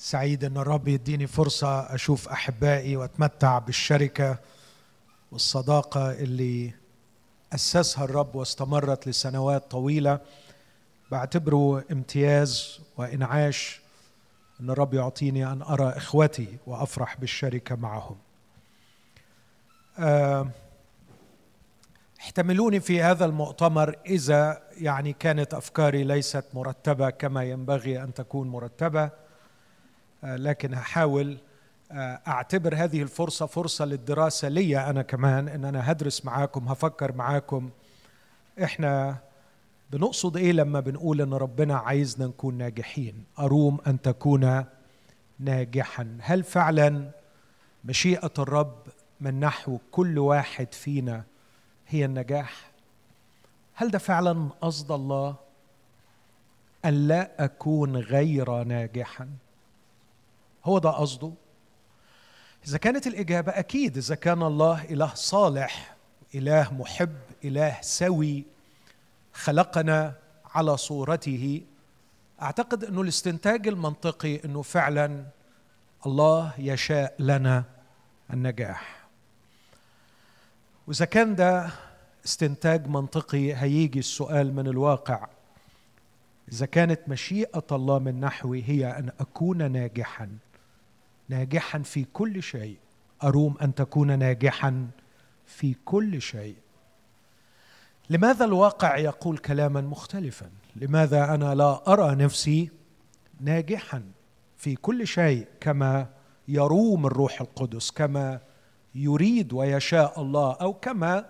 سعيد إن الرب يديني فرصة أشوف أحبائي وأتمتع بالشركة والصداقة اللي أسسها الرب واستمرت لسنوات طويلة. بعتبره امتياز وإنعاش إن الرب يعطيني أن أرى إخوتي وأفرح بالشركة معهم. آه، احتملوني في هذا المؤتمر إذا يعني كانت أفكاري ليست مرتبة كما ينبغي أن تكون مرتبة. لكن هحاول آه، أعتبر هذه الفرصة فرصة للدراسة لي أنا كمان إن أنا هدرس معاكم هفكر معاكم. إحنا بنقصد إيه لما بنقول إن ربنا عايزنا نكون ناجحين؟ أروم أن تكون ناجحا. هل فعلا مشيئة الرب من نحو كل واحد فينا هي النجاح؟ هل ده فعلا قصد الله أن لا أكون غير ناجحا؟ هو ده قصده. إذا كانت الإجابة أكيد إذا كان الله إله صالح إله محب إله سوي خلقنا على صورته أعتقد إنه الاستنتاج المنطقي إنه فعلا الله يشاء لنا النجاح. وإذا كان ده استنتاج منطقي هيجي السؤال من الواقع. إذا كانت مشيئة الله من نحوي هي أن أكون ناجحا ناجحا في كل شيء. أروم أن تكون ناجحا في كل شيء. لماذا الواقع يقول كلاما مختلفا؟ لماذا أنا لا أرى نفسي ناجحا في كل شيء كما يروم الروح القدس كما يريد ويشاء الله أو كما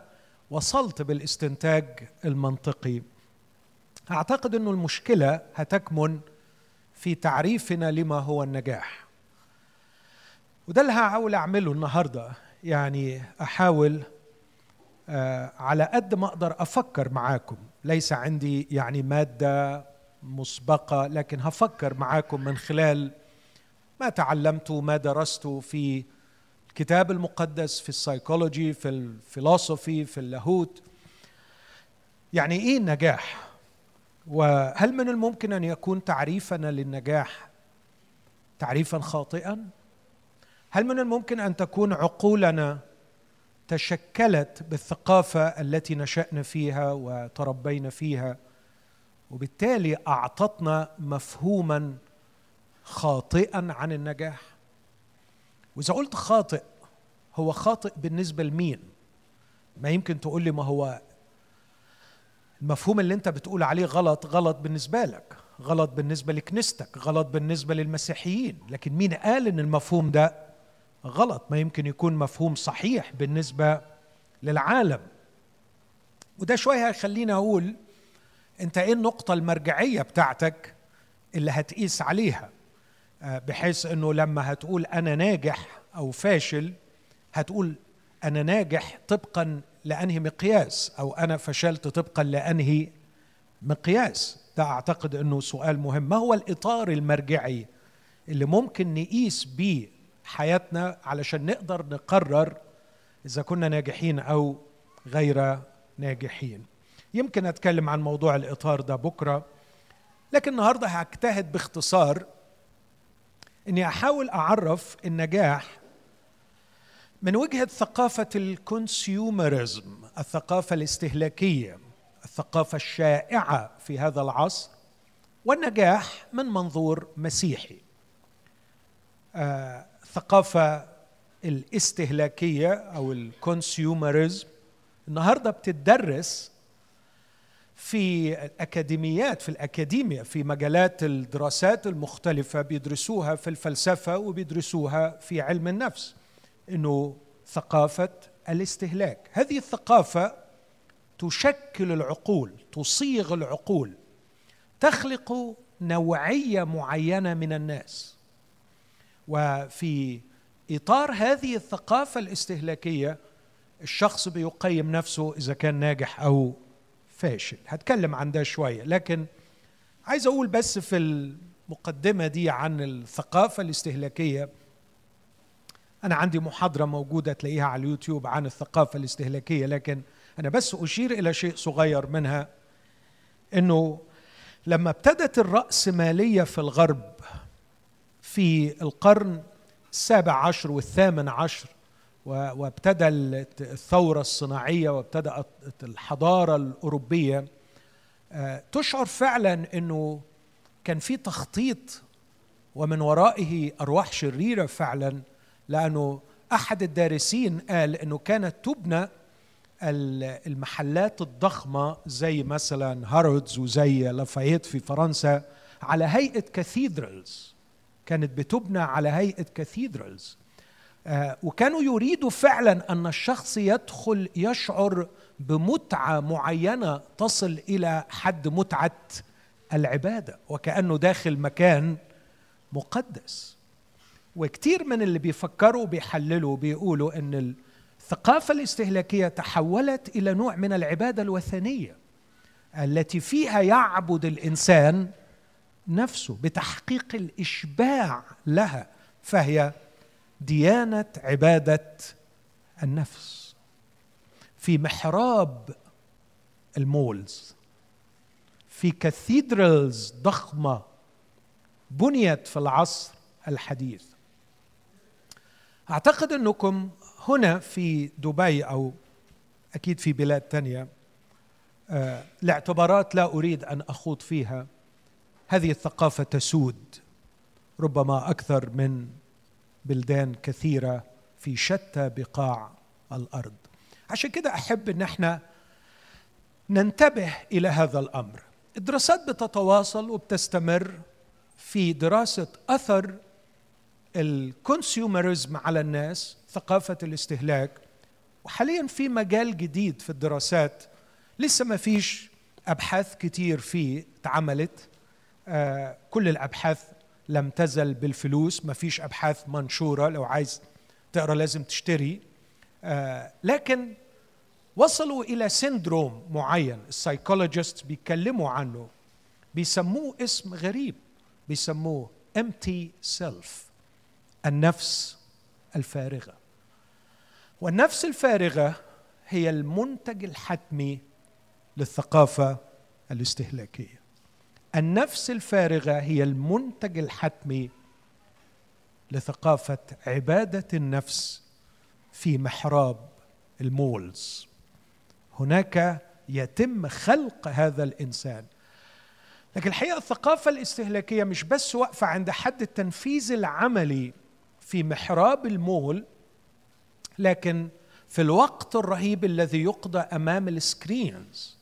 وصلت بالاستنتاج المنطقي؟ أعتقد انه المشكلة هتكمن في تعريفنا لما هو النجاح. وده اللي هحاول أعمله النهارده. يعني أحاول آه على قد ما أقدر أفكر معاكم. ليس عندي يعني مادة مسبقة لكن هفكر معاكم من خلال ما تعلمته ما درسته في الكتاب المقدس في السايكولوجي في الفلسفي في اللاهوت. يعني إيه النجاح؟ وهل من الممكن أن يكون تعريفنا للنجاح تعريفا خاطئا؟ هل من الممكن أن تكون عقولنا تشكلت بالثقافة التي نشأنا فيها وتربينا فيها وبالتالي أعطتنا مفهوما خاطئا عن النجاح؟ وإذا قلت خاطئ هو خاطئ بالنسبة لمين؟ ما يمكن تقول لي ما هو المفهوم اللي أنت بتقول عليه غلط غلط بالنسبة لك غلط بالنسبة لكنيستك غلط بالنسبة للمسيحيين. لكن مين قال إن المفهوم ده غلط ما يمكن يكون مفهوم صحيح بالنسبة للعالم. وده شوية هيخليني أقول أنت إيه النقطة المرجعية بتاعتك اللي هتقيس عليها؟ بحيث إنه لما هتقول أنا ناجح أو فاشل هتقول أنا ناجح طبقا لأنهي مقياس أو أنا فشلت طبقا لأنهي مقياس. ده أعتقد إنه سؤال مهم. ما هو الإطار المرجعي اللي ممكن نقيس بيه حياتنا علشان نقدر نقرر إذا كنا ناجحين أو غير ناجحين. يمكن أتكلم عن موضوع الإطار ده بكرة لكن النهارده هجتهد باختصار إني أحاول أعرف النجاح من وجهة ثقافة الكونسيومرزم الثقافة الاستهلاكية الثقافة الشائعة في هذا العصر والنجاح من منظور مسيحي. آه الثقافة الاستهلاكية أو الكونسيومرزم النهارده بتدرس في الأكاديميات في الاكاديميا في مجالات الدراسات المختلفة بيدرسوها في الفلسفة وبيدرسوها في علم النفس إنه ثقافة الاستهلاك. هذه الثقافة تشكل العقول تصيغ العقول تخلق نوعية معينة من الناس. وفي إطار هذه الثقافة الاستهلاكية الشخص بيقيم نفسه إذا كان ناجح أو فاشل. هتكلم عن ده شوية لكن عايز أقول بس في المقدمة دي عن الثقافة الاستهلاكية. أنا عندي محاضرة موجودة تلاقيها على اليوتيوب عن الثقافة الاستهلاكية لكن أنا بس أشير إلى شيء صغير منها. إنه لما ابتدت الرأسمالية في الغرب في القرن السابع عشر والثامن عشر وابتدى الثورة الصناعية وابتدأت الحضارة الأوروبية. آه، تشعر فعلا أنه كان في تخطيط ومن ورائه أرواح شريرة فعلا لأنه أحد الدارسين قال أنه كانت تبنى المحلات الضخمة زي مثلا هارودز وزي لافايت في فرنسا على هيئة cathedrals. كانت بتبنى على هيئة cathedrals. آه، وكانوا يريدوا فعلا أن الشخص يدخل يشعر بمتعة معينة تصل إلى حد متعة العبادة وكأنه داخل مكان مقدس. وكثير من اللي بيفكروا بيحللوا بيقولوا إن الثقافة الاستهلاكية تحولت إلى نوع من العبادة الوثنية التي فيها يعبد الإنسان نفسه بتحقيق الإشباع لها فهي ديانة عبادة النفس. في محراب المولز في كاثيدرالز ضخمة بنيت في العصر الحديث. أعتقد أنكم هنا في دبي أو أكيد في بلاد تانية آه لاعتبارات لا أريد أن أخوض فيها. هذه الثقافة تسود ربما أكثر من بلدان كثيرة في شتى بقاع الأرض. عشان كده أحب إن إحنا ننتبه إلى هذا الأمر. الدراسات بتتواصل وبتستمر في دراسة أثر الكونسيومرزم على الناس ثقافة الاستهلاك وحاليا في مجال جديد في الدراسات. لسه ما فيش أبحاث كتير فيه اتعملت. كل الأبحاث لم تزل بالفلوس ما فيش أبحاث منشورة لو عايز تقرأ لازم تشتري. آه لكن وصلوا إلى syndrome معين ال psychologists بيتكلموا عنه بيسموه اسم غريب بيسموه empty self النفس الفارغة. والنفس الفارغة هي المنتج الحتمي للثقافة الاستهلاكية. النفس الفارغة هي المنتج الحتمي لثقافة عبادة النفس في محراب المولز. هناك يتم خلق هذا الإنسان. لكن الحقيقة الثقافة الاستهلاكية مش بس واقفة عند حد التنفيذ العملي في محراب المول لكن في الوقت الرهيب الذي يقضى أمام السكرينز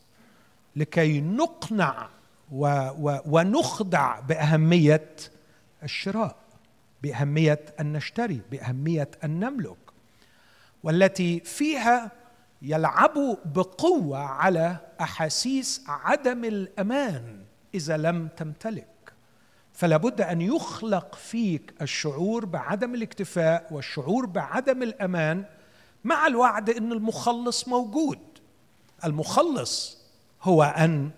لكي نقنع و و ونخدع بأهمية الشراء بأهمية أن نشتري بأهمية أن نملك. والتي فيها يلعبوا بقوة على أحاسيس عدم الأمان إذا لم تمتلك. فلا بد أن يخلق فيك الشعور بعدم الاكتفاء والشعور بعدم الأمان مع الوعد إن المخلص موجود. المخلص هو أن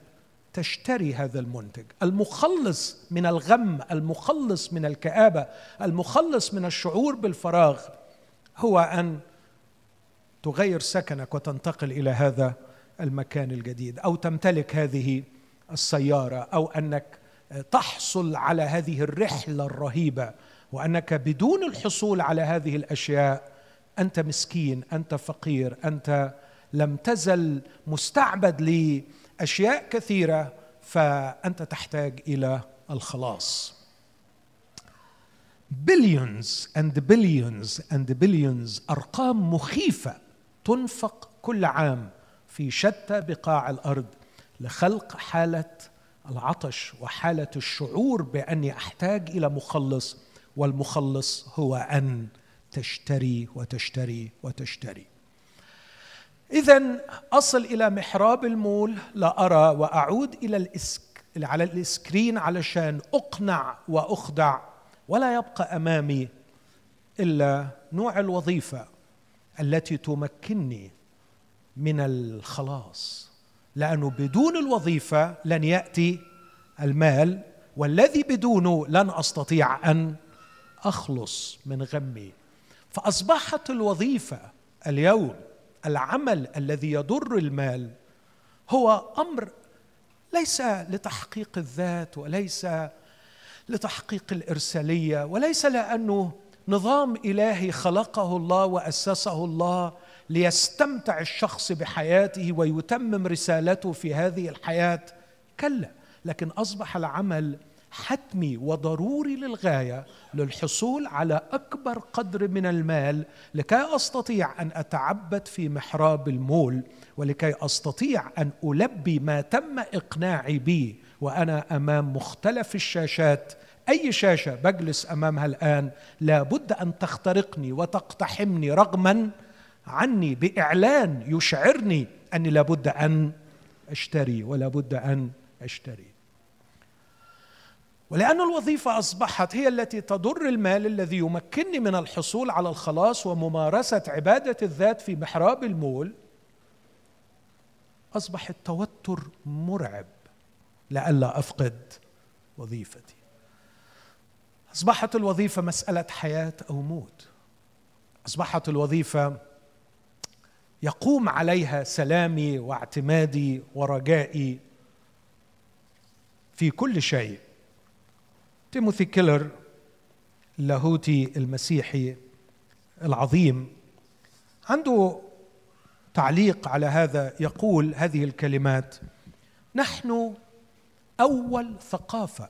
تشتري هذا المنتج. المخلص من الغم المخلص من الكآبة المخلص من الشعور بالفراغ هو أن تغير سكنك وتنتقل إلى هذا المكان الجديد أو تمتلك هذه السيارة أو أنك تحصل على هذه الرحلة الرهيبة وأنك بدون الحصول على هذه الأشياء أنت مسكين أنت فقير أنت لم تزل مستعبد لاشياء كثيرة فأنت تحتاج إلى الخلاص. Billions and billions and billions أرقام مخيفة تنفق كل عام في شتى بقاع الأرض لخلق حالة العطش وحالة الشعور بأني أحتاج إلى مخلص والمخلص هو أن تشتري وتشتري وتشتري. اذا أصل إلى محراب المول لا أرى وأعود إلى الاسك على الإسكرين علشان أقنع وأخدع ولا يبقى أمامي إلا نوع الوظيفة التي تمكنني من الخلاص. لأنه بدون الوظيفة لن يأتي المال والذي بدونه لن أستطيع أن أخلص من غمي. فأصبحت الوظيفة اليوم العمل الذي يضر المال هو أمر ليس لتحقيق الذات وليس لتحقيق الإرسالية وليس لأنه نظام إلهي خلقه الله وأسسه الله ليستمتع الشخص بحياته ويتمم رسالته في هذه الحياة. كلا لكن أصبح العمل حتمي وضروري للغاية للحصول على أكبر قدر من المال لكي أستطيع أن أتعبد في محراب المول ولكي أستطيع أن ألبي ما تم إقناعي به وأنا أمام مختلف الشاشات. أي شاشة بجلس أمامها الآن لابد أن تخترقني وتقتحمني رغما عني بإعلان يشعرني أني لابد أن أشتري ولا بد أن أشتري. ولأن الوظيفة أصبحت هي التي تضر المال الذي يمكنني من الحصول على الخلاص وممارسة عبادة الذات في محراب المول أصبح التوتر مرعب لئلا أفقد وظيفتي. أصبحت الوظيفة مسألة حياة أو موت. أصبحت الوظيفة يقوم عليها سلامي واعتمادي ورجائي في كل شيء. تيموثي كيلر اللاهوتي المسيحي العظيم عنده تعليق على هذا يقول هذه الكلمات نحن أول ثقافة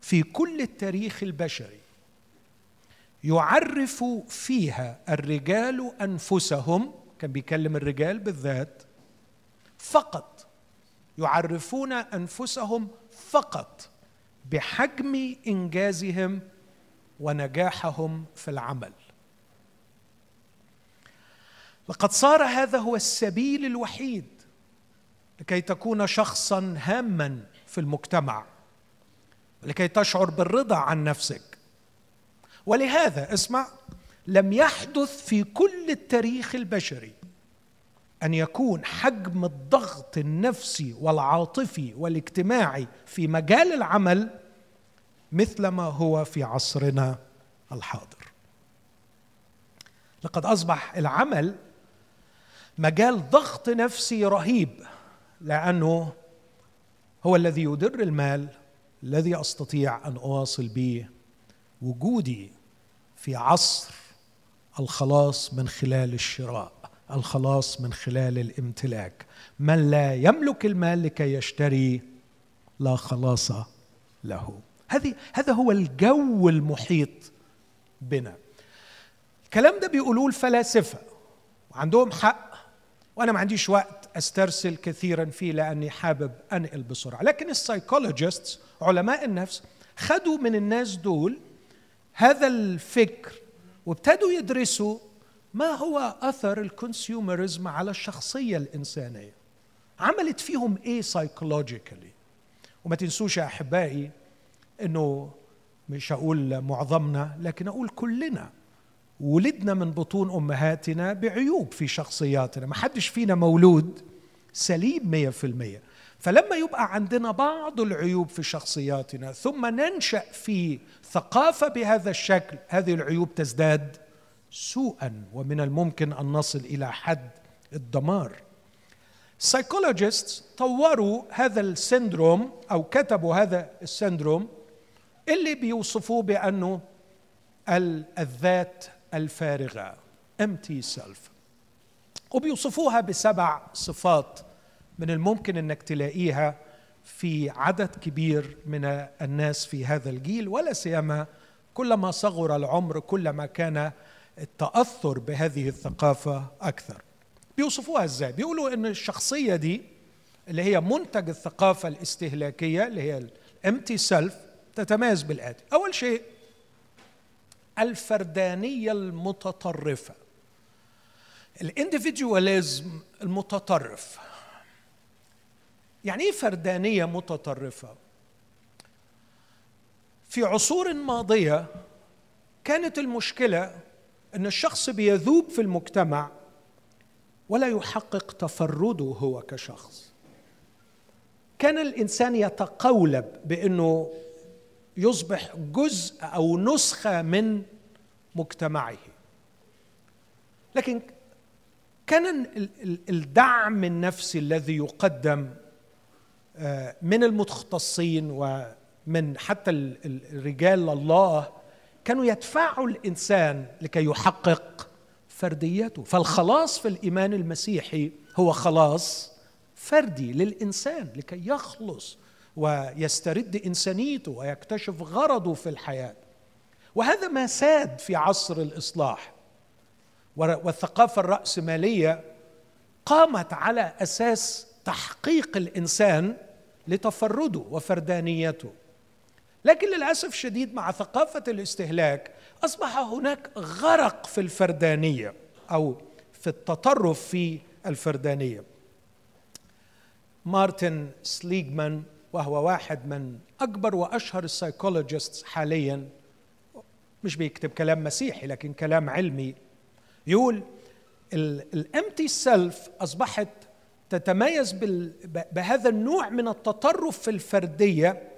في كل التاريخ البشري يعرف فيها الرجال انفسهم كان بيكلم الرجال بالذات فقط يعرفون أنفسهم فقط. بحجم إنجازهم ونجاحهم في العمل. لقد صار هذا هو السبيل الوحيد لكي تكون شخصا هاما في المجتمع ولكي تشعر بالرضا عن نفسك. ولهذا اسمع لم يحدث في كل التاريخ البشري أن يكون حجم الضغط النفسي والعاطفي والاجتماعي في مجال العمل مثل ما هو في عصرنا الحاضر. لقد أصبح العمل مجال ضغط نفسي رهيب لأنه هو الذي يدر المال الذي أستطيع أن أواصل به وجودي في عصر الخلاص من خلال الشراء. الخلاص من خلال الامتلاك. من لا يملك المال لكي يشتري لا خلاص له. هذه هذا هو الجو المحيط بنا. الكلام ده بيقولوه الفلاسفة. وعندهم حق وأنا ما عنديش وقت أسترسل كثيرا فيه لأني حابب أنقل بسرعة. لكن ال psychologists علماء النفس خدوا من الناس دول هذا الفكر وابتدوا يدرسوا ما هو أثر ال consumerism على الشخصية الإنسانية؟ عملت فيهم إيه psychologically وما تنسوش يا أحبائي إنه مش هقول معظمنا لكن أقول كلنا ولدنا من بطون أمهاتنا بعيوب في شخصياتنا. ما حدش فينا مولود سليم مية في المية. فلما يبقى عندنا بعض العيوب في شخصياتنا ثم ننشأ في ثقافة بهذا الشكل هذه العيوب تزداد. سوءا ومن الممكن أن نصل إلى حد الدمار. psychologists طوروا هذا ال syndrome أو كتبوا هذا ال syndrome اللي بيوصفوه بأنه الذات الفارغة empty self. وبيوصفوها بسبع صفات من الممكن إنك تلاقيها في عدد كبير من الناس في هذا الجيل ولا سيما كلما صغر العمر كلما كان التأثر بهذه الثقافة أكثر. بيوصفوها إزاي؟ بيقولوا إن الشخصية دي اللي هي منتج الثقافة الاستهلاكية اللي هي ال empty self تتميز بالآتي. أول شيء الفردانية المتطرفة. ال individualism المتطرف. يعني إيه فردانية متطرفة؟ في عصور ماضية كانت المشكلة أن الشخص بيذوب في المجتمع ولا يحقق تفرده هو كشخص. كان الإنسان يتقولب بأنه يصبح جزء أو نسخة من مجتمعه. لكن كان الدعم النفسي الذي يقدم آه، من المختصين من حتى الرجال الله كانوا يدفعوا الإنسان لكي يحقق فرديته فالخلاص في الإيمان المسيحي هو خلاص فردي للإنسان لكي يخلص ويسترد إنسانيته ويكتشف غرضه في الحياة. وهذا ما ساد في عصر الإصلاح. والثقافة الرأسمالية قامت على أساس تحقيق الإنسان لتفرده وفردانيته. لكن للأسف الشديد مع ثقافة الاستهلاك أصبح هناك غرق في الفردانية أو في التطرف في الفردانية. مارتن سليجمان وهو واحد من أكبر وأشهر ال psychologists حاليا مش بيكتب كلام مسيحي لكن كلام علمي يقول ال empty self أصبحت تتميز بهذا النوع من التطرف في الفردية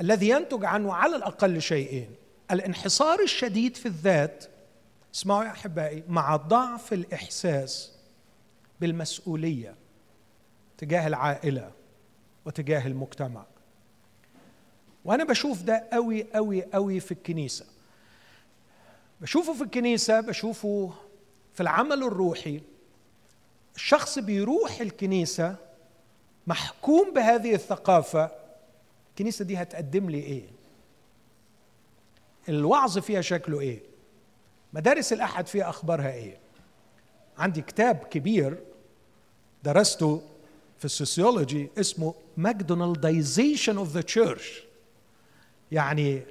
الذي ينتج عنه على الأقل شيئين. الانحصار الشديد في الذات اسمعوا يا أحبائي مع ضعف الإحساس بالمسؤولية تجاه العائلة وتجاه المجتمع. وأنا بشوف ده قوي قوي قوي في الكنيسة. بشوفه في الكنيسة بشوفه في العمل الروحي. الشخص بيروح الكنيسة محكوم بهذه الثقافة الكنيسة دي هتقدم لي إيه؟ الوعظ فيها شكله إيه؟ مدارس الأحد فيها أخبارها إيه؟ عندي كتاب كبير درسته في ال sociology اسمه McDonaldization of the church يعني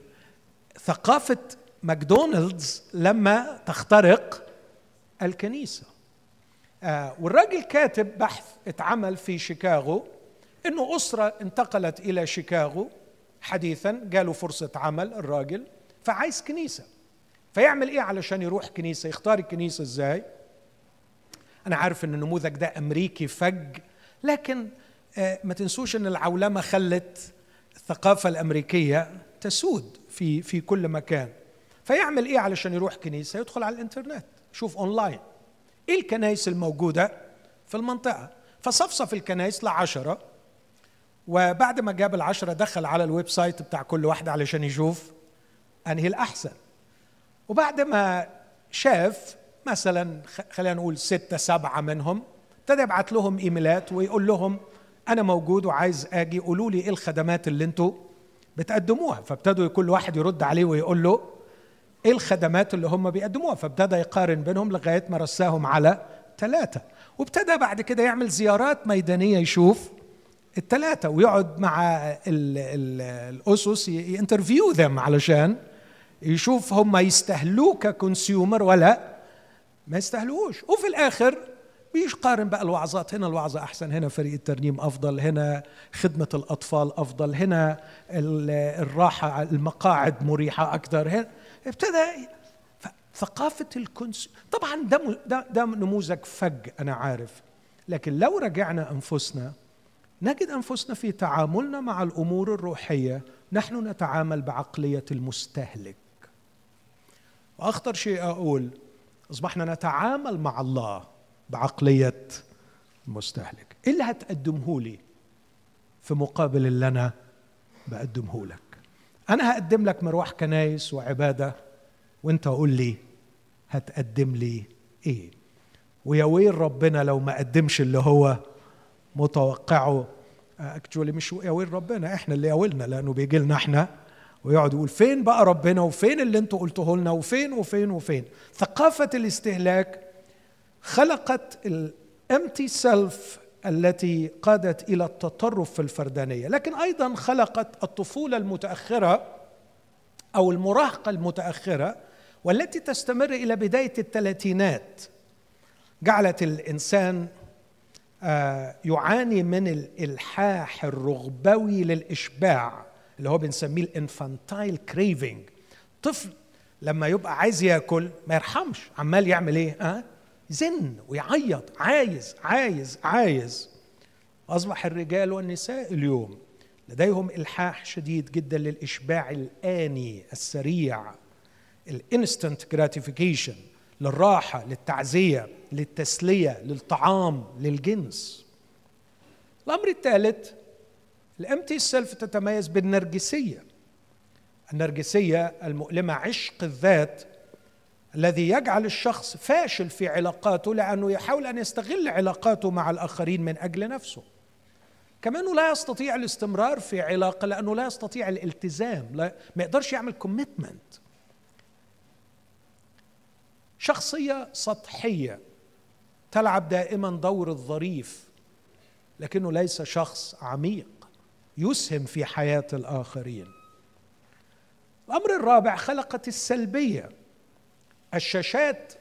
ثقافة ماكدونالدز لما تخترق الكنيسة. آه والراجل كاتب بحث اتعمل في شيكاغو إنه أسرة انتقلت إلى شيكاغو حديثا جاله فرصة عمل الراجل فعايز كنيسة. فيعمل إيه علشان يروح كنيسة؟ يختار الكنيسة إزاي؟ أنا عارف إن النموذج ده أمريكي فج لكن آه ما تنسوش إن العولمة خلت الثقافة الأمريكية تسود في في كل مكان. فيعمل إيه علشان يروح كنيسة؟ يدخل على الإنترنت يشوف أونلاين. إيه الكنائس الموجودة في المنطقة؟ فصفصف الكنائس لعشرة وبعد ما جاب العشرة دخل على ال website بتاع كل واحدة علشان يشوف أنهي الأحسن. وبعد ما شاف مثلا خلينا نقول ستة سبعة منهم ابتدى يبعت لهم إيميلات ويقول لهم أنا موجود وعايز آجي قولوا لي إيه الخدمات اللي أنتوا بتقدموها. فابتدوا كل واحد يرد عليه ويقول له إيه الخدمات اللي هم بيقدموها. فابتدى يقارن بينهم لغاية ما رساهم على ثلاثة. وابتدى بعد كده يعمل زيارات ميدانية يشوف الثلاثه ويقعد مع ال ال الأسس ينترفيو ذم علشان يشوف هم يستهلوه ككونسيومر ولا ما يستهلوش. وفي الآخر بيقارن بقى الوعظات هنا الوعظة أحسن هنا فريق الترنيم أفضل هنا خدمة الأطفال أفضل هنا الراحة المقاعد مريحة أكثر هنا ابتدى ثقافة الكنس طبعا ده, ده, ده نموذج فج أنا عارف. لكن لو رجعنا أنفسنا نجد أنفسنا في تعاملنا مع الأمور الروحية. نحن نتعامل بعقلية المستهلك. وأخطر شيء أقول أصبحنا نتعامل مع الله بعقلية المستهلك. إيه اللي هتقدمه لي؟ في مقابل اللي أنا بقدمه لك. أنا هقدم لك مروح كنايس وعبادة وأنت قول لي هتقدم لي إيه؟ ويا ويل ربنا لو ما قدمش اللي هو متوقعه اكشولي مش يا ويل ربنا إحنا اللي ياولنا لأنه بيجي لنا إحنا ويقعد يقول فين بقى ربنا وفين اللي أنتوا قلتوه لنا وفين وفين وفين. ثقافة الاستهلاك خلقت ال empty self التي قادت إلى التطرف في الفردانية لكن أيضا خلقت الطفولة المتأخرة أو المراهقة المتأخرة والتي تستمر إلى بداية الثلاثينات. جعلت الإنسان يعاني من الالحاح الرغبوي للإشباع اللي هو بنسميه ال infantile craving طفل لما يبقى عايز ياكل ما يرحمش عمال يعمل إيه؟ ها أه؟ زن ويعيط عايز عايز عايز. أصبح الرجال والنساء اليوم لديهم إلحاح شديد جدا للإشباع الآني السريع ال instant gratification للراحة للتعزية. للتسلية للطعام للجنس. الأمر الثالث ال empty self تتميز بالنرجسية. النرجسية المؤلمة عشق الذات الذي يجعل الشخص فاشل في علاقاته لأنه يحاول أن يستغل علاقاته مع الآخرين من أجل نفسه. كمان لا يستطيع الاستمرار في علاقة لأنه لا يستطيع الالتزام لا ما يقدرش يعمل commitment شخصية سطحية. تلعب دائما دور الظريف لكنه ليس شخص عميق يسهم في حياة الآخرين. الأمر الرابع خلقت السلبية. الشاشات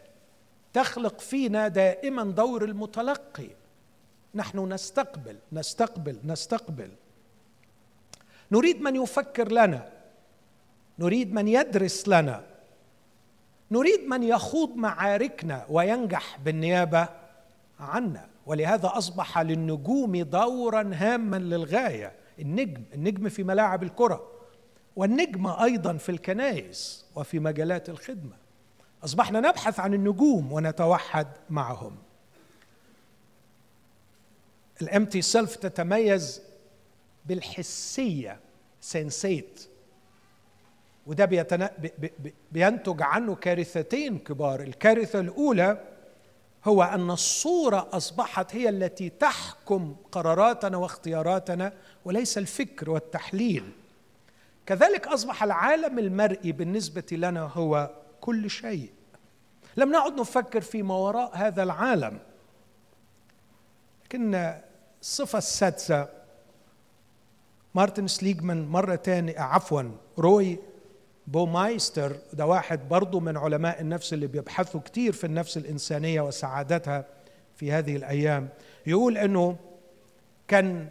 تخلق فينا دائما دور المتلقي. نحن نستقبل نستقبل نستقبل. نريد من يفكر لنا. نريد من يدرس لنا. نريد من يخوض معاركنا وينجح بالنيابة. عنا. ولهذا أصبح للنجوم دورا هاما للغاية. النجم النجم في ملاعب الكرة. والنجم أيضا في الكنائس وفي مجالات الخدمة. أصبحنا نبحث عن النجوم ونتوحد معهم. الامتي سيلف تتميز بالحسية سنسيت وده. بينتج عنه كارثتين كبار. الكارثة الأولى هو أن الصورة أصبحت هي التي تحكم قراراتنا واختياراتنا وليس الفكر والتحليل. كذلك أصبح العالم المرئي بالنسبة لنا هو كل شيء. لم نعد نفكر في ما وراء هذا العالم. لكن الصفة السادسة. مارتن سليجمان مرة تاني عفوا روي بومايستر ده واحد برضه من علماء النفس اللي بيبحثوا كتير في النفس الإنسانية وسعادتها في هذه الأيام. يقول أنه كان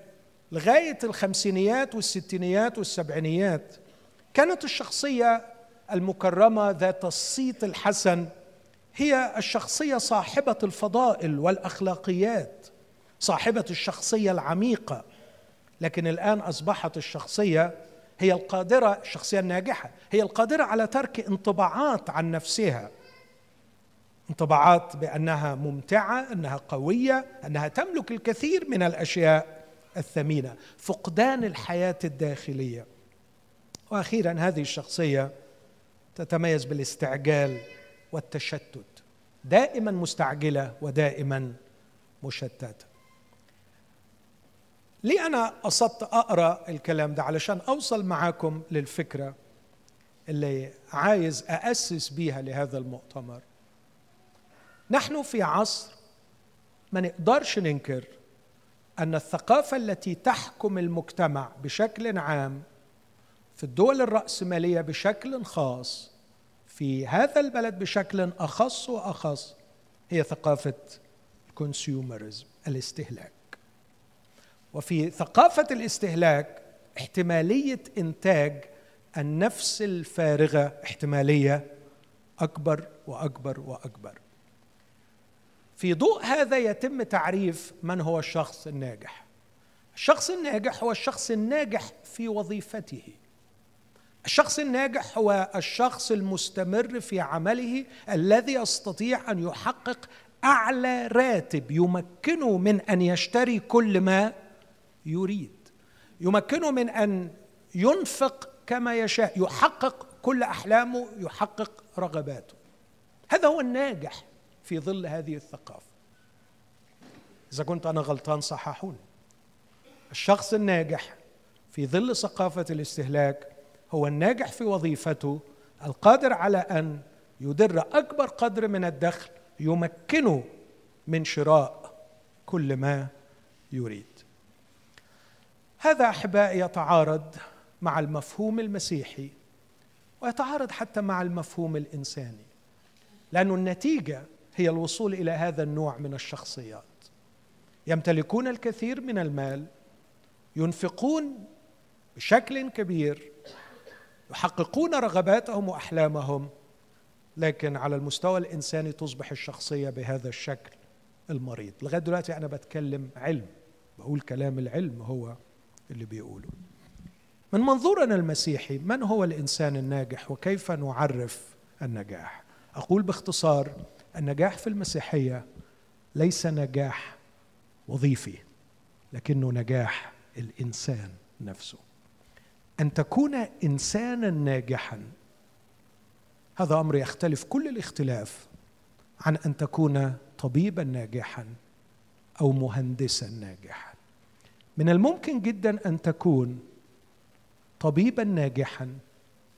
لغاية الخمسينيات والستينيات والسبعينيات كانت الشخصية المكرمة ذات الصيت الحسن هي الشخصية صاحبة الفضائل والأخلاقيات صاحبة الشخصية العميقة. لكن الآن أصبحت الشخصية هي القادرة الشخصية الناجحة هي القادرة على ترك انطباعات عن نفسها. انطباعات بأنها ممتعة أنها قوية أنها تملك الكثير من الأشياء الثمينة. فقدان الحياة الداخلية. وأخيرا هذه الشخصية تتميز بالاستعجال والتشتت. دائما مستعجلة ودائما مشتتة. ليه أنا قصدت أقرأ الكلام ده؟ علشان أوصل معاكم للفكرة اللي عايز أأسس بيها لهذا المؤتمر. نحن في عصر ما نقدرش ننكر أن الثقافة التي تحكم المجتمع بشكل عام في الدول الرأسمالية بشكل خاص في هذا البلد بشكل أخص وأخص هي ثقافة الكونسيومرزم الاستهلاك. وفي ثقافة الاستهلاك احتمالية إنتاج النفس الفارغة احتمالية أكبر وأكبر وأكبر. في ضوء هذا يتم تعريف من هو الشخص الناجح. الشخص الناجح هو الشخص الناجح في وظيفته. الشخص الناجح هو الشخص المستمر في عمله الذي يستطيع أن يحقق أعلى راتب يمكنه من أن يشتري كل ما يريد. يمكنه من أن ينفق كما يشاء يحقق كل أحلامه يحقق رغباته. هذا هو الناجح في ظل هذه الثقافة. إذا كنت أنا غلطان صححوني. الشخص الناجح في ظل ثقافة الاستهلاك هو الناجح في وظيفته القادر على أن يدر أكبر قدر من الدخل يمكنه من شراء كل ما يريد. هذا أحبائي يتعارض مع المفهوم المسيحي ويتعارض حتى مع المفهوم الإنساني لأن النتيجة هي الوصول إلى هذا النوع من الشخصيات. يمتلكون الكثير من المال ينفقون بشكل كبير يحققون رغباتهم وأحلامهم لكن على المستوى الإنساني تصبح الشخصية بهذا الشكل المريض. لغاية دلوقتي أنا بتكلم علم بقول كلام العلم هو اللي بيقوله من منظورنا المسيحي من هو الإنسان الناجح وكيف نعرف النجاح؟ أقول باختصار النجاح في المسيحية ليس نجاح وظيفي لكنه نجاح الإنسان نفسه. أن تكون إنسانا ناجحا هذا أمر يختلف كل الاختلاف عن أن تكون طبيبا ناجحا أو مهندسا ناجحا. من الممكن جدا أن تكون طبيبا ناجحا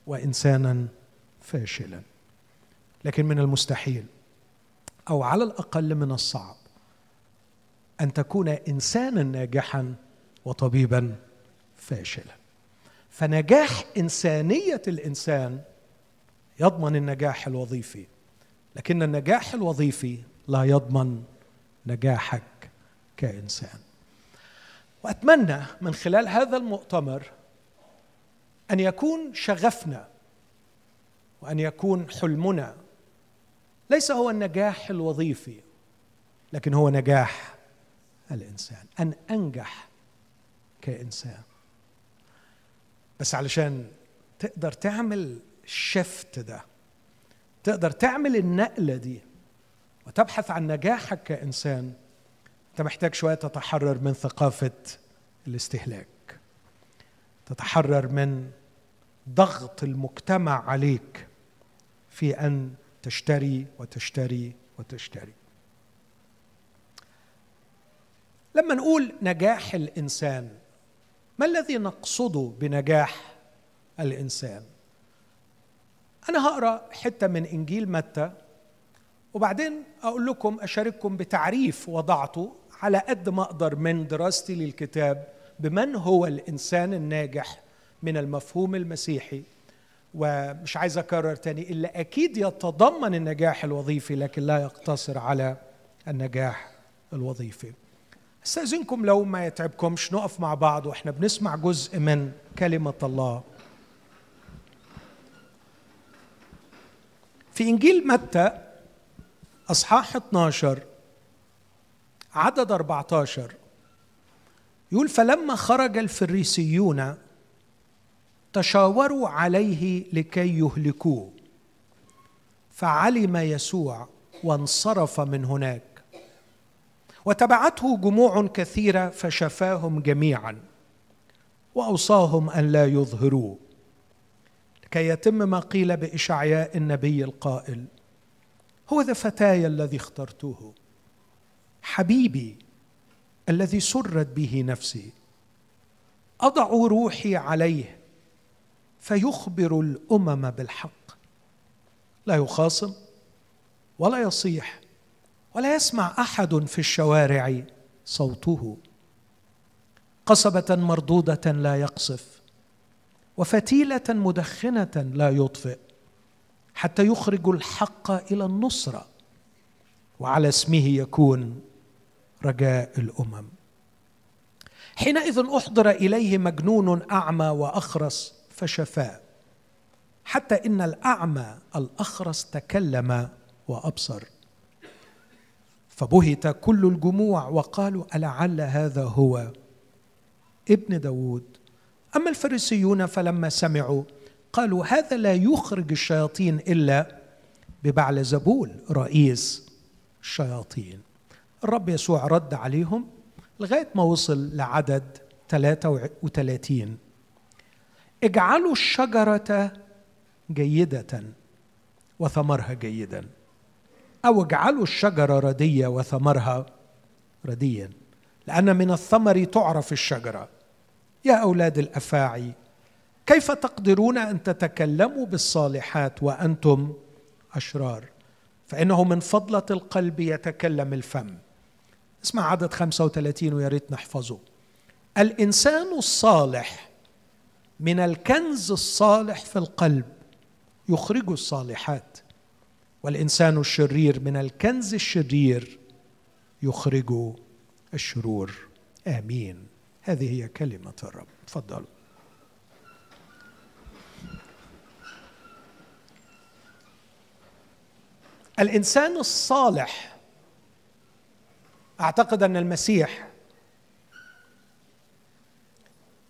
وانسانا فاشلا. لكن من المستحيل أو على الأقل من الصعب أن تكون انسانا ناجحا وطبيبا فاشلا. فنجاح إنسانية الإنسان يضمن النجاح الوظيفي لكن النجاح الوظيفي لا يضمن نجاحك كإنسان. وأتمنى من خلال هذا المؤتمر أن يكون شغفنا وأن يكون حلمنا. ليس هو النجاح الوظيفي لكن هو نجاح الإنسان أن أنجح كإنسان. بس علشان تقدر تعمل الشفت ده تقدر تعمل النقلة دي وتبحث عن نجاحك كإنسان أنت محتاج شوية تتحرر من ثقافة الاستهلاك. تتحرر من ضغط المجتمع عليك في أن تشتري وتشتري وتشتري. لما نقول نجاح الإنسان ما الذي نقصده بنجاح الإنسان؟ أنا هقرأ حتة من إنجيل متى وبعدين أقول لكم أشارككم بتعريف وضعته على قد ما أقدر من دراستي للكتاب بمن هو الإنسان الناجح من المفهوم المسيحي. ومش عايز أكرر تاني الا أكيد يتضمن النجاح الوظيفي لكن لا يقتصر على النجاح الوظيفي. أستأذنكم لو ما يتعبكمش نقف مع بعض وإحنا بنسمع جزء من كلمة الله. في إنجيل متى أصحاح 12 عدد 14 يقول فلما خرج الفريسيون تشاوروا عليه لكي يهلكوه فعلم يسوع وانصرف من هناك. وتبعته جموع كثيرة فشفاهم جميعا وأوصاهم أن لا يظهروه لكي يتم ما قيل بإشعياء النبي القائل هو ذا فتاي الذي اخترته حبيبي الذي سرت به نفسي أضع روحي عليه فيخبر الأمم بالحق. لا يخاصم ولا يصيح ولا يسمع أحد في الشوارع صوته. قصبة مردودة لا يقصف وفتيلة مدخنة لا يطفئ حتى يخرج الحق إلى النصرة وعلى اسمه يكون رجاء الأمم. حينئذ أحضر إليه مجنون أعمى وأخرس فشفاه حتى إن الأعمى الأخرس تكلم وأبصر. فبهت كل الجموع وقالوا ألعل هذا هو ابن داود. أما الفريسيون فلما سمعوا قالوا هذا لا يخرج الشياطين إلا ببعل زبول رئيس الشياطين الرب يسوع رد عليهم لغاية ما وصل لعدد 33 اجعلوا الشجرة جيدة وثمرها جيدا. أو اجعلوا الشجرة ردية وثمرها رديا. لأن من الثمر تعرف الشجرة. يا أولاد الأفاعي كيف تقدرون أن تتكلموا بالصالحات وأنتم أشرار؟ فإنه من فضلة القلب يتكلم الفم. اسمع عدد 35 ويا ريت نحفظه. الإنسان الصالح من الكنز الصالح في القلب يخرج الصالحات والإنسان الشرير من الكنز الشرير يخرج الشرور. آمين. هذه هي كلمة الرب. تفضل. الإنسان الصالح أعتقد أن المسيح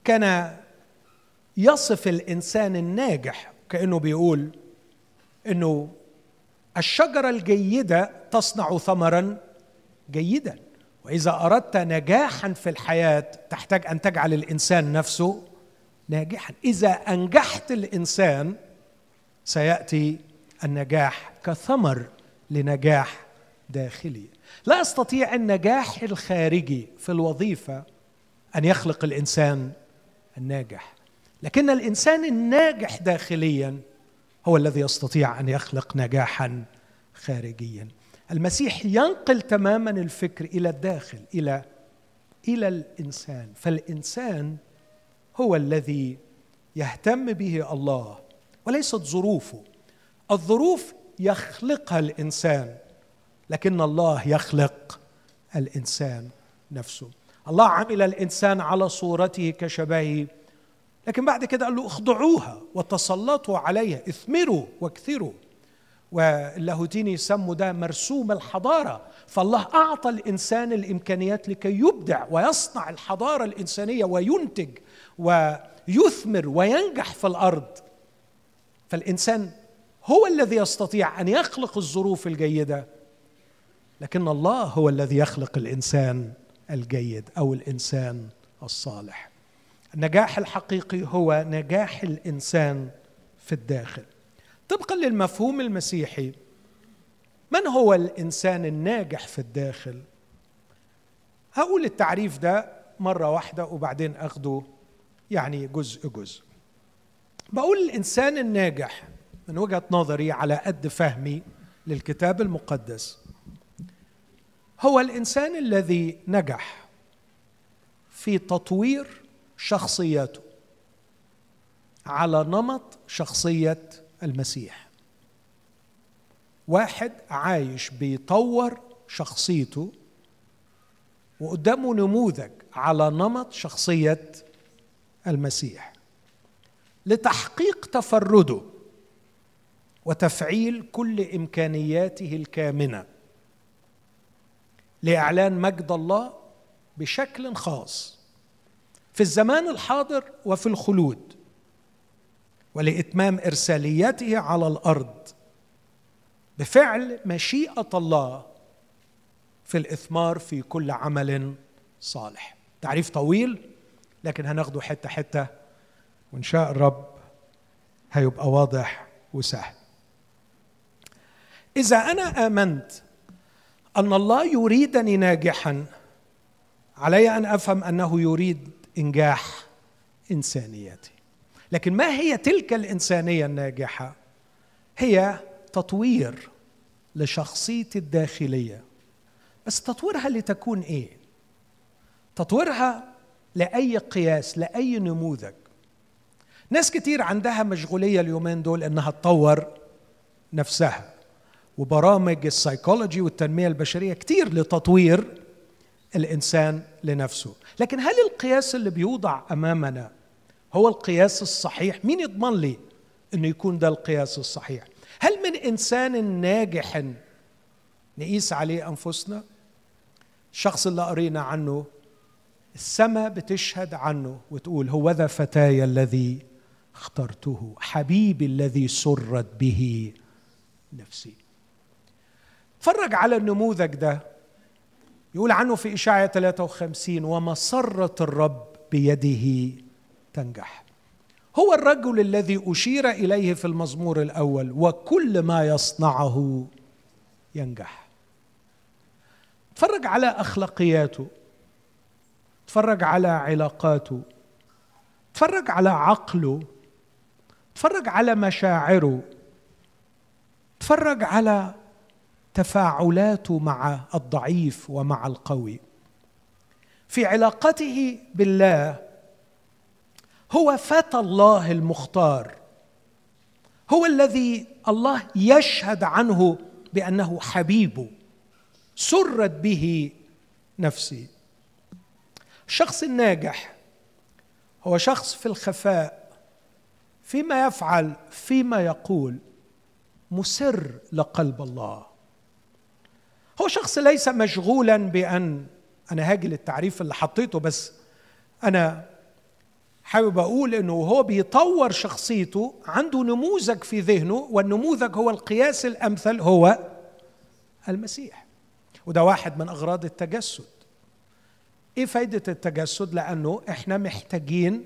كان يصف الإنسان الناجح كأنه بيقول أنه الشجرة الجيدة تصنع ثمرا جيدا وإذا أردت نجاحا في الحياة تحتاج أن تجعل الإنسان نفسه ناجحا. إذا أنجحت الإنسان سيأتي النجاح كثمر لنجاح داخلي. لا استطيع النجاح الخارجي في الوظيفة أن يخلق الإنسان الناجح. لكن الإنسان الناجح داخليا هو الذي يستطيع أن يخلق نجاحا خارجيا. المسيح ينقل تماما الفكر إلى الداخل إلى إلى الإنسان. فالإنسان هو الذي يهتم به الله وليست ظروفه. الظروف يخلقها الإنسان. لكن الله يخلق الإنسان نفسه. الله عمل الإنسان على صورته كشبهه لكن بعد كده قال له اخضعوها وتسلطوا عليها اثمروا واكثروا. واللاهوتيني يسموا ده مرسوم الحضارة. فالله أعطى الإنسان الإمكانيات لكي يبدع ويصنع الحضارة الإنسانية وينتج ويثمر وينجح في الأرض. فالإنسان هو الذي يستطيع أن يخلق الظروف الجيدة. لكن الله هو الذي يخلق الإنسان الجيد أو الإنسان الصالح. النجاح الحقيقي هو نجاح الإنسان في الداخل. طبقا للمفهوم المسيحي من هو الإنسان الناجح في الداخل؟ هقول التعريف ده مرة واحدة وبعدين أخده يعني جزء جزء. بقول الإنسان الناجح من وجهة نظري على قد فهمي للكتاب المقدس هو الإنسان الذي نجح في تطوير شخصيته على نمط شخصية المسيح. واحد عايش بيطور شخصيته وقدامه نموذج على نمط شخصية المسيح. لتحقيق تفرده وتفعيل كل إمكانياته الكامنة لإعلان مجد الله بشكل خاص في الزمان الحاضر وفي الخلود ولإتمام إرساليته على الأرض بفعل مشيئة الله في الإثمار في كل عمل صالح. تعريف طويل لكن هناخده حتة حتة وإن شاء الرب هيبقى واضح وسهل. إذا أنا آمنت أن الله يريدني ناجحا. علي أن أفهم أنه يريد إنجاح انسانيتي لكن ما هي تلك الإنسانية الناجحة؟ هي تطوير لشخصيتي الداخلية. بس تطويرها لتكون إيه؟ تطويرها لأي قياس لأي نموذج. ناس كتير عندها مشغولية اليومين دول إنها تطور نفسها. وبرامج السايكولوجي والتنمية البشرية كتير لتطوير الإنسان لنفسه. لكن هل القياس اللي بيوضع أمامنا هو القياس الصحيح؟ مين يضمن لي إنه يكون ده القياس الصحيح؟ هل من إنسان ناجح نقيس عليه أنفسنا؟ الشخص اللي قرينا عنه السماء بتشهد عنه وتقول هو ذا فتاي الذي اخترته حبيبي الذي سرت به نفسي. اتفرج على النموذج ده. يقول عنه في إشاعة 53 ومسرة الرب بيده تنجح. هو الرجل الذي أشير إليه في المزمور الأول وكل ما يصنعه ينجح. تفرج على أخلاقياته. تفرج على علاقاته. تفرج على عقله. تفرج على مشاعره. تفرج على تفاعلاته مع الضعيف ومع القوي. في علاقته بالله هو فتى الله المختار. هو الذي الله يشهد عنه بأنه حبيبه سرت به نفسي. الشخص الناجح هو شخص في الخفاء فيما يفعل فيما يقول مسر لقلب الله. هو شخص ليس مشغولا بأن أنا هاجي للتعريف اللي حطيته بس أنا حابب أقول إنه هو بيطور شخصيته عنده نموذج في ذهنه والنموذج هو القياس الأمثل هو المسيح. وده واحد من أغراض التجسد. إيه فايدة التجسد؟ لأنه إحنا محتاجين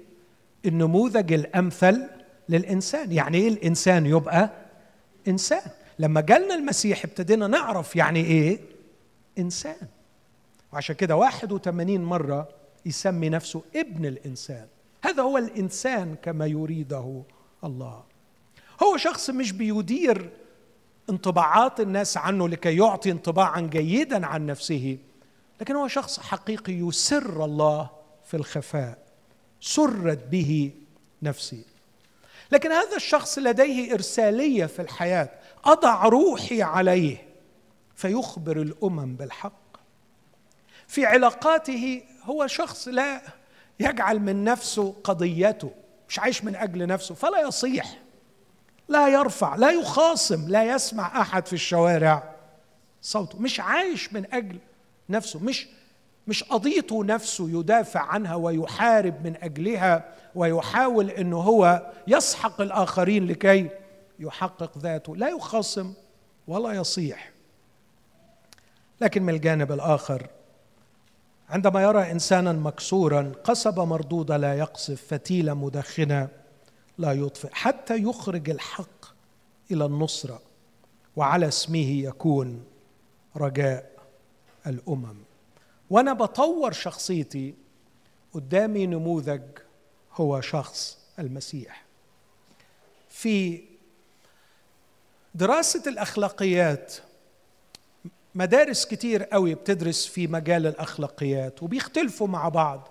النموذج الأمثل للإنسان. يعني إيه الإنسان يبقى إنسان؟ لما جالنا المسيح ابتدينا نعرف يعني إيه؟ إنسان. وعشان كده 81 مرة يسمي نفسه ابن الإنسان. هذا هو الإنسان كما يريده الله. هو شخص مش بيدير انطباعات الناس عنه لكي يعطي انطباعا جيدا عن نفسه لكن هو شخص حقيقي يسر الله في الخفاء سرت به نفسي. لكن هذا الشخص لديه إرسالية في الحياة. أضع روحي عليه فيخبر الأمم بالحق. في علاقاته هو شخص لا يجعل من نفسه قضيته مش عايش من أجل نفسه فلا يصيح لا يرفع لا يخاصم لا يسمع أحد في الشوارع صوته مش عايش من أجل نفسه مش مش قضيته نفسه يدافع عنها ويحارب من أجلها ويحاول إنه هو يسحق الآخرين لكي يحقق ذاته لا يخاصم ولا يصيح. لكن من الجانب الآخر عندما يرى إنسانا مكسورا قصبه مردوده لا يقصف فتيله مدخنة لا يطفئ حتى يخرج الحق إلى النصرة وعلى اسمه يكون رجاء الأمم. وأنا بطور شخصيتي قدامي نموذج هو شخص المسيح. في دراسة الأخلاقيات مدارس كتير قوي بتدرس في مجال الأخلاقيات وبيختلفوا مع بعض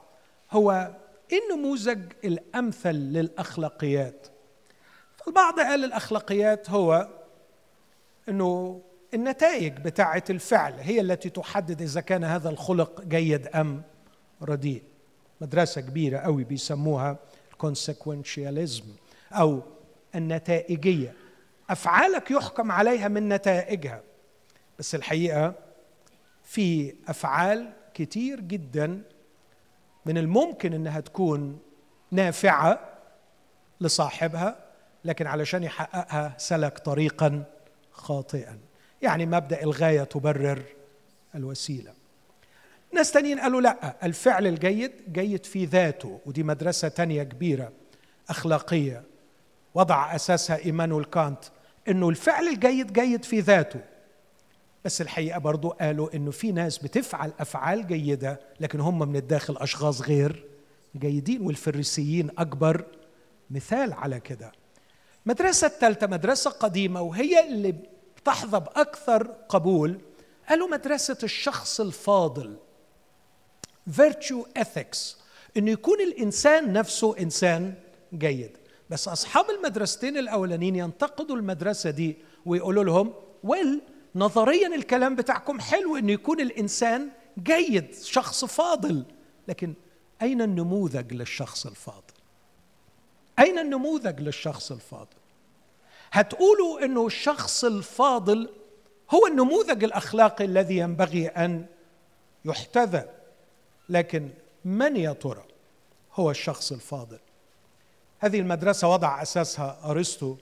هو إيه النموذج الأمثل للأخلاقيات؟ فالبعض قال الأخلاقيات هو إنه النتائج بتاعة الفعل هي التي تحدد إذا كان هذا الخلق جيد أم رديء. مدرسة كبيرة قوي بيسموها الكونسيكونشياليزم أو النتائجية. أفعالك يحكم عليها من نتائجها. بس الحقيقة في أفعال كتير جدا من الممكن إنها تكون نافعة لصاحبها لكن علشان يحققها سلك طريقا خاطئا. يعني مبدأ الغاية تبرر الوسيلة. ناس تانيين قالوا لأ الفعل الجيد جيد في ذاته ودي مدرسة تانية كبيرة أخلاقية. وضع أساسها إيمانويل كانت إنه الفعل الجيد جيد في ذاته. بس الحقيقة برضو قالوا إنه في ناس بتفعل أفعال جيدة لكن هم من الداخل أشخاص غير جيدين والفريسيين أكبر مثال على كده. المدرسة الثالثه مدرسة قديمة وهي اللي بتحظى بأكثر قبول. قالوا مدرسة الشخص الفاضل virtue ethics إنه يكون الإنسان نفسه إنسان جيد. بس أصحاب المدرستين الأولانيين ينتقدوا المدرسة دي ويقولوا لهم ويل نظريا الكلام بتاعكم حلو إنه يكون الإنسان جيد شخص فاضل. لكن أين النموذج للشخص الفاضل؟ أين النموذج للشخص الفاضل؟ هتقولوا إنه الشخص الفاضل هو النموذج الأخلاقي الذي ينبغي أن يحتذى لكن من يا ترى هو الشخص الفاضل؟ هذه المدرسة وضع أساسها أرسطو.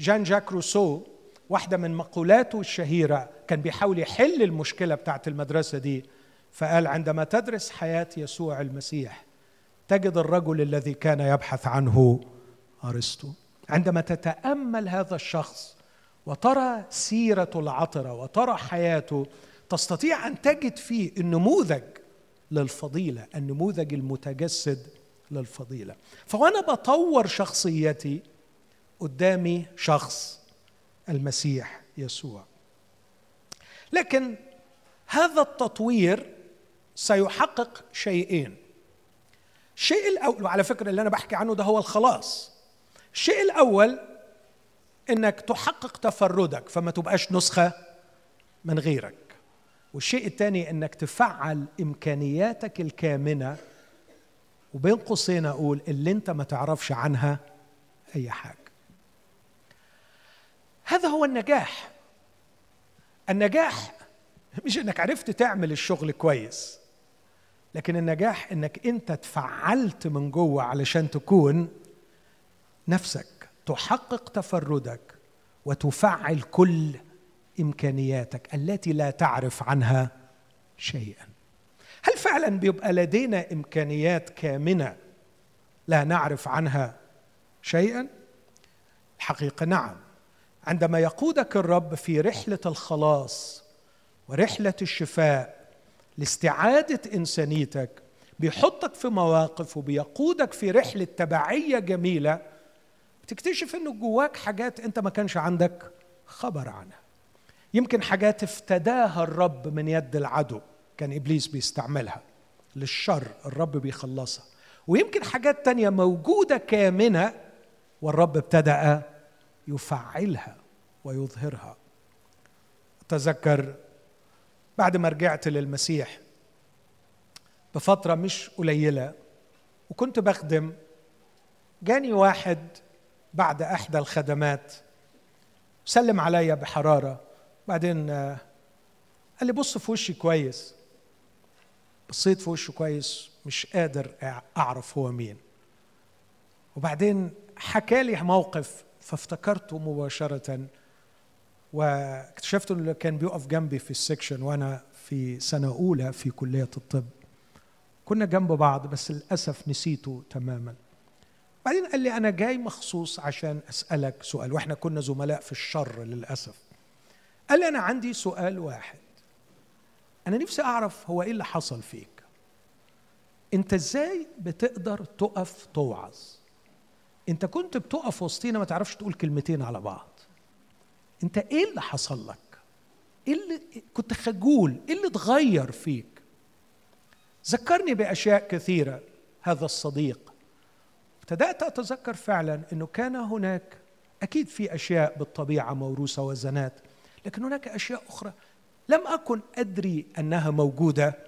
جان جاك روسو واحدة من مقولاته الشهيرة كان بيحاول يحل المشكلة بتاعت المدرسة دي فقال عندما تدرس حياة يسوع المسيح تجد الرجل الذي كان يبحث عنه أرسطو. عندما تتأمل هذا الشخص وترى سيرته العطرة وترى حياته تستطيع أن تجد فيه النموذج للفضيلة النموذج المتجسد للفضيلة. فوأنا بطور شخصيتي قدامي شخص المسيح يسوع. لكن هذا التطوير سيحقق شيئين. الشيء الأول وعلى فكرة اللي أنا بحكي عنه ده هو الخلاص. الشيء الأول إنك تحقق تفردك فما تبقاش نسخة من غيرك. والشيء الثاني إنك تفعل إمكانياتك الكامنة وبين قوسين أقول اللي أنت ما تعرفش عنها أي حاجة. هذا هو النجاح. النجاح مش إنك عرفت تعمل الشغل كويس لكن النجاح إنك أنت تفعلت من جوه علشان تكون نفسك تحقق تفردك وتفعل كل إمكانياتك التي لا تعرف عنها شيئا. هل فعلا بيبقى لدينا إمكانيات كامنة لا نعرف عنها شيئا؟ الحقيقة نعم. عندما يقودك الرب في رحلة الخلاص ورحلة الشفاء لاستعادة إنسانيتك بيحطك في مواقف وبيقودك في رحلة تبعية جميلة بتكتشف إنه جواك حاجات أنت ما كانش عندك خبر عنها. يمكن حاجات افتداها الرب من يد العدو. كان إبليس بيستعملها للشر الرب بيخلصها. ويمكن حاجات تانية موجودة كامنة والرب ابتدأ يفعلها ويظهرها. أتذكر بعد ما رجعت للمسيح بفترة مش قليلة وكنت بخدم جاني واحد بعد إحدى الخدمات سلم عليا بحرارة بعدين قال لي بص في وشي كويس. بصيت في وشه كويس مش قادر أعرف هو مين. وبعدين حكى لي موقف فافتكرته مباشرة واكتشفت إنه كان بيقف جنبي في السكشن وأنا في سنة أولى في كلية الطب. كنا جنب بعض بس للأسف نسيته تماما. بعدين قال لي أنا جاي مخصوص عشان أسألك سؤال وإحنا كنا زملاء في الشر للأسف. قال لي أنا عندي سؤال واحد. أنا نفسي أعرف هو إيه اللي حصل فيك. أنت إزاي بتقدر تقف توعظ؟ أنت كنت بتقف وسطينا ما تعرفش تقول كلمتين على بعض. أنت إيه اللي حصل لك؟ إيه اللي كنت خجول؟ إيه اللي اتغير فيك؟ ذكرني بأشياء كثيرة هذا الصديق. ابتدأت أتذكر فعلا أنه كان هناك أكيد في أشياء بالطبيعة موروثة وزنات لكن هناك أشياء أخرى. لم أكن أدري أنها موجودة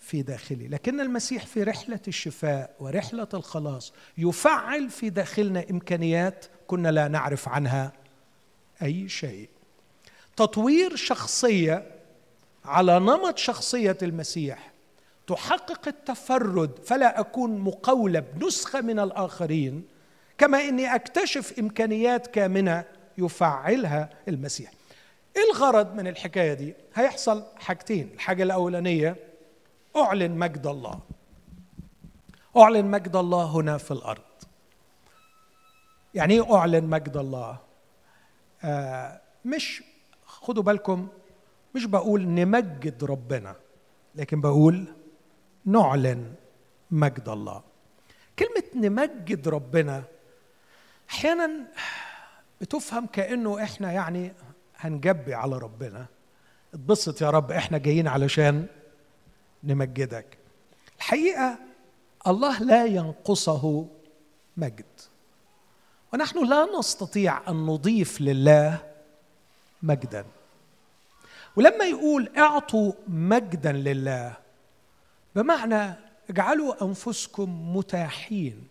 في داخلي لكن المسيح في رحلة الشفاء ورحلة الخلاص يفعل في داخلنا إمكانيات كنا لا نعرف عنها أي شيء. تطوير شخصية على نمط شخصية المسيح تحقق التفرد فلا أكون مقولب نسخة من الآخرين كما إني أكتشف إمكانيات كامنة يفعلها المسيح. إيه الغرض من الحكاية دي؟ هيحصل حاجتين. الحاجة الأولانية أعلن مجد الله. أعلن مجد الله هنا في الأرض. يعني إيه أعلن مجد الله؟ آه مش خدوا بالكم مش بقول نمجد ربنا لكن بقول نعلن مجد الله. كلمة نمجد ربنا أحيانا بتفهم كأنه إحنا يعني هنجبي على ربنا. اتبسط يا رب إحنا جايين علشان نمجدك. الحقيقة الله لا ينقصه مجد. ونحن لا نستطيع أن نضيف لله مجدا. ولما يقول اعطوا مجدا لله بمعنى اجعلوا أنفسكم متاحين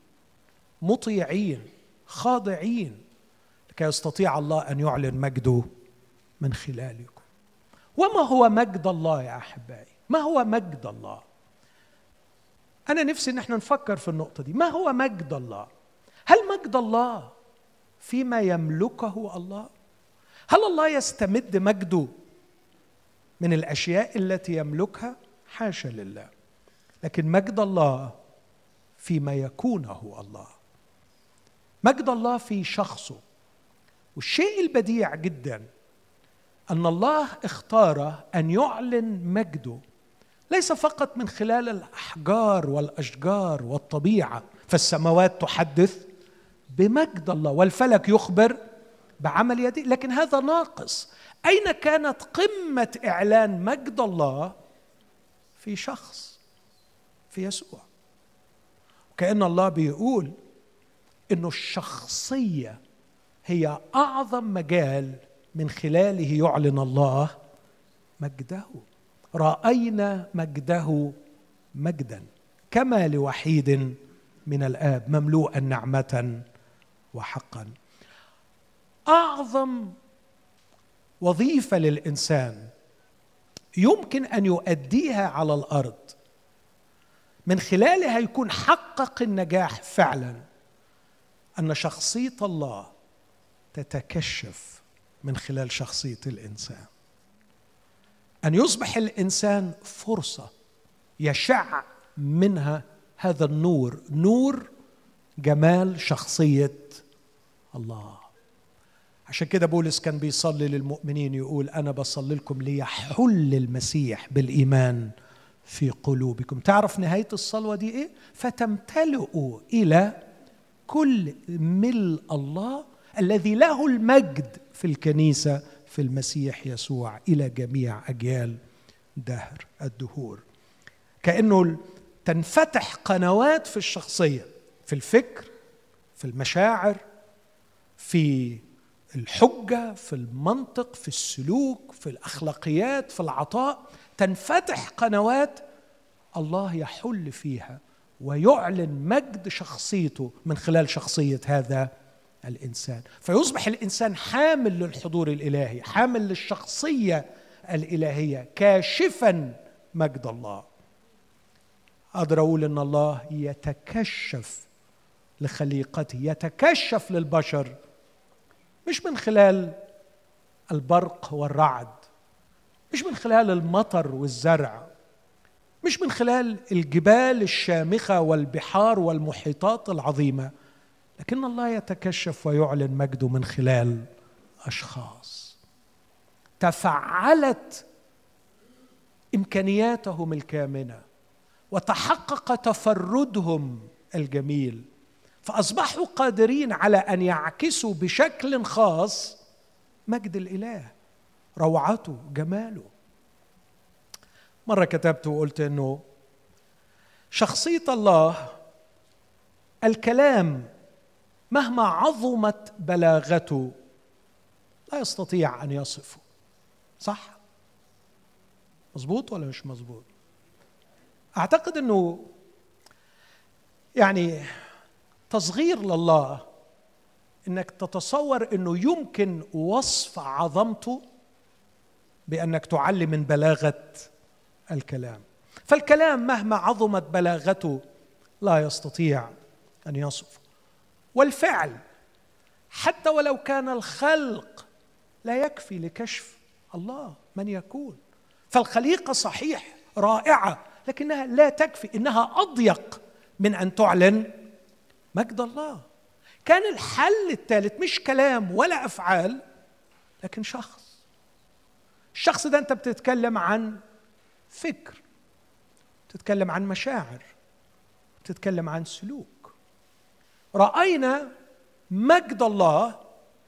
مطيعين خاضعين لكي يستطيع الله أن يعلن مجده من خلالكم. وما هو مجد الله يا أحبائي؟ ما هو مجد الله؟ أنا نفسي إن إحنا نفكر في النقطة دي. ما هو مجد الله؟ هل مجد الله فيما يملكه الله؟ هل الله يستمد مجده من الأشياء التي يملكها؟ حاشا لله. لكن مجد الله فيما يكونه الله. مجد الله في شخصه. والشيء البديع جدا أن الله اختار أن يعلن مجده ليس فقط من خلال الأحجار والأشجار والطبيعة فالسماوات تحدث بمجد الله والفلك يخبر بعمل يديه لكن هذا ناقص. أين كانت قمة إعلان مجد الله؟ في شخص في يسوع. كأن الله بيقول إنه الشخصية هي أعظم مجال من خلاله يعلن الله مجده. رأينا مجده مجدا كما لوحيد من الآب مملوءا نعمة وحقا. أعظم وظيفة للإنسان يمكن أن يؤديها على الأرض من خلالها يكون حقق النجاح فعلا أن شخصية الله تتكشف من خلال شخصية الإنسان. أن يصبح الإنسان فرصة يشع منها هذا النور نور جمال شخصية الله. عشان كده بولس كان بيصلي للمؤمنين يقول أنا بصلي لكم ليحل المسيح بالإيمان في قلوبكم. تعرف نهاية الصلوة دي إيه؟ فتمتلئوا إلى كل ملء الله الذي له المجد في الكنيسة في المسيح يسوع إلى جميع أجيال دهر الدهور. كأنه تنفتح قنوات في الشخصية في الفكر في المشاعر في الحجة في المنطق في السلوك في الأخلاقيات في العطاء. تنفتح قنوات الله يحل فيها ويعلن مجد شخصيته من خلال شخصية هذا الإنسان. فيصبح الإنسان حامل للحضور الإلهي حامل للشخصية الإلهية كاشفا مجد الله. أقدر أقول ان الله يتكشف لخليقته يتكشف للبشر مش من خلال البرق والرعد مش من خلال المطر والزرع مش من خلال الجبال الشامخة والبحار والمحيطات العظيمة. لكن الله يتكشف ويعلن مجده من خلال أشخاص. تفعلت إمكانياتهم الكامنة وتحقق تفردهم الجميل فأصبحوا قادرين على أن يعكسوا بشكل خاص مجد الإله روعته جماله. مرة كتبت وقلت إنه شخصية الله الكلام مهما عظمت بلاغته لا يستطيع أن يصفه. صح؟ مظبوط ولا مش مظبوط؟ أعتقد إنه يعني تصغير لله إنك تتصور إنه يمكن وصف عظمته بأنك تعلي من بلاغة الكلام. فالكلام مهما عظمت بلاغته لا يستطيع أن يصف والفعل. حتى ولو كان الخلق لا يكفي لكشف الله من يكون. فالخليقة صحيح رائعة لكنها لا تكفي إنها أضيق من أن تعلن مجد الله. كان الحل الثالث مش كلام ولا أفعال لكن شخص. الشخص ده أنت بتتكلم عن فكر بتتكلم عن مشاعر بتتكلم عن سلوك. رأينا مجد الله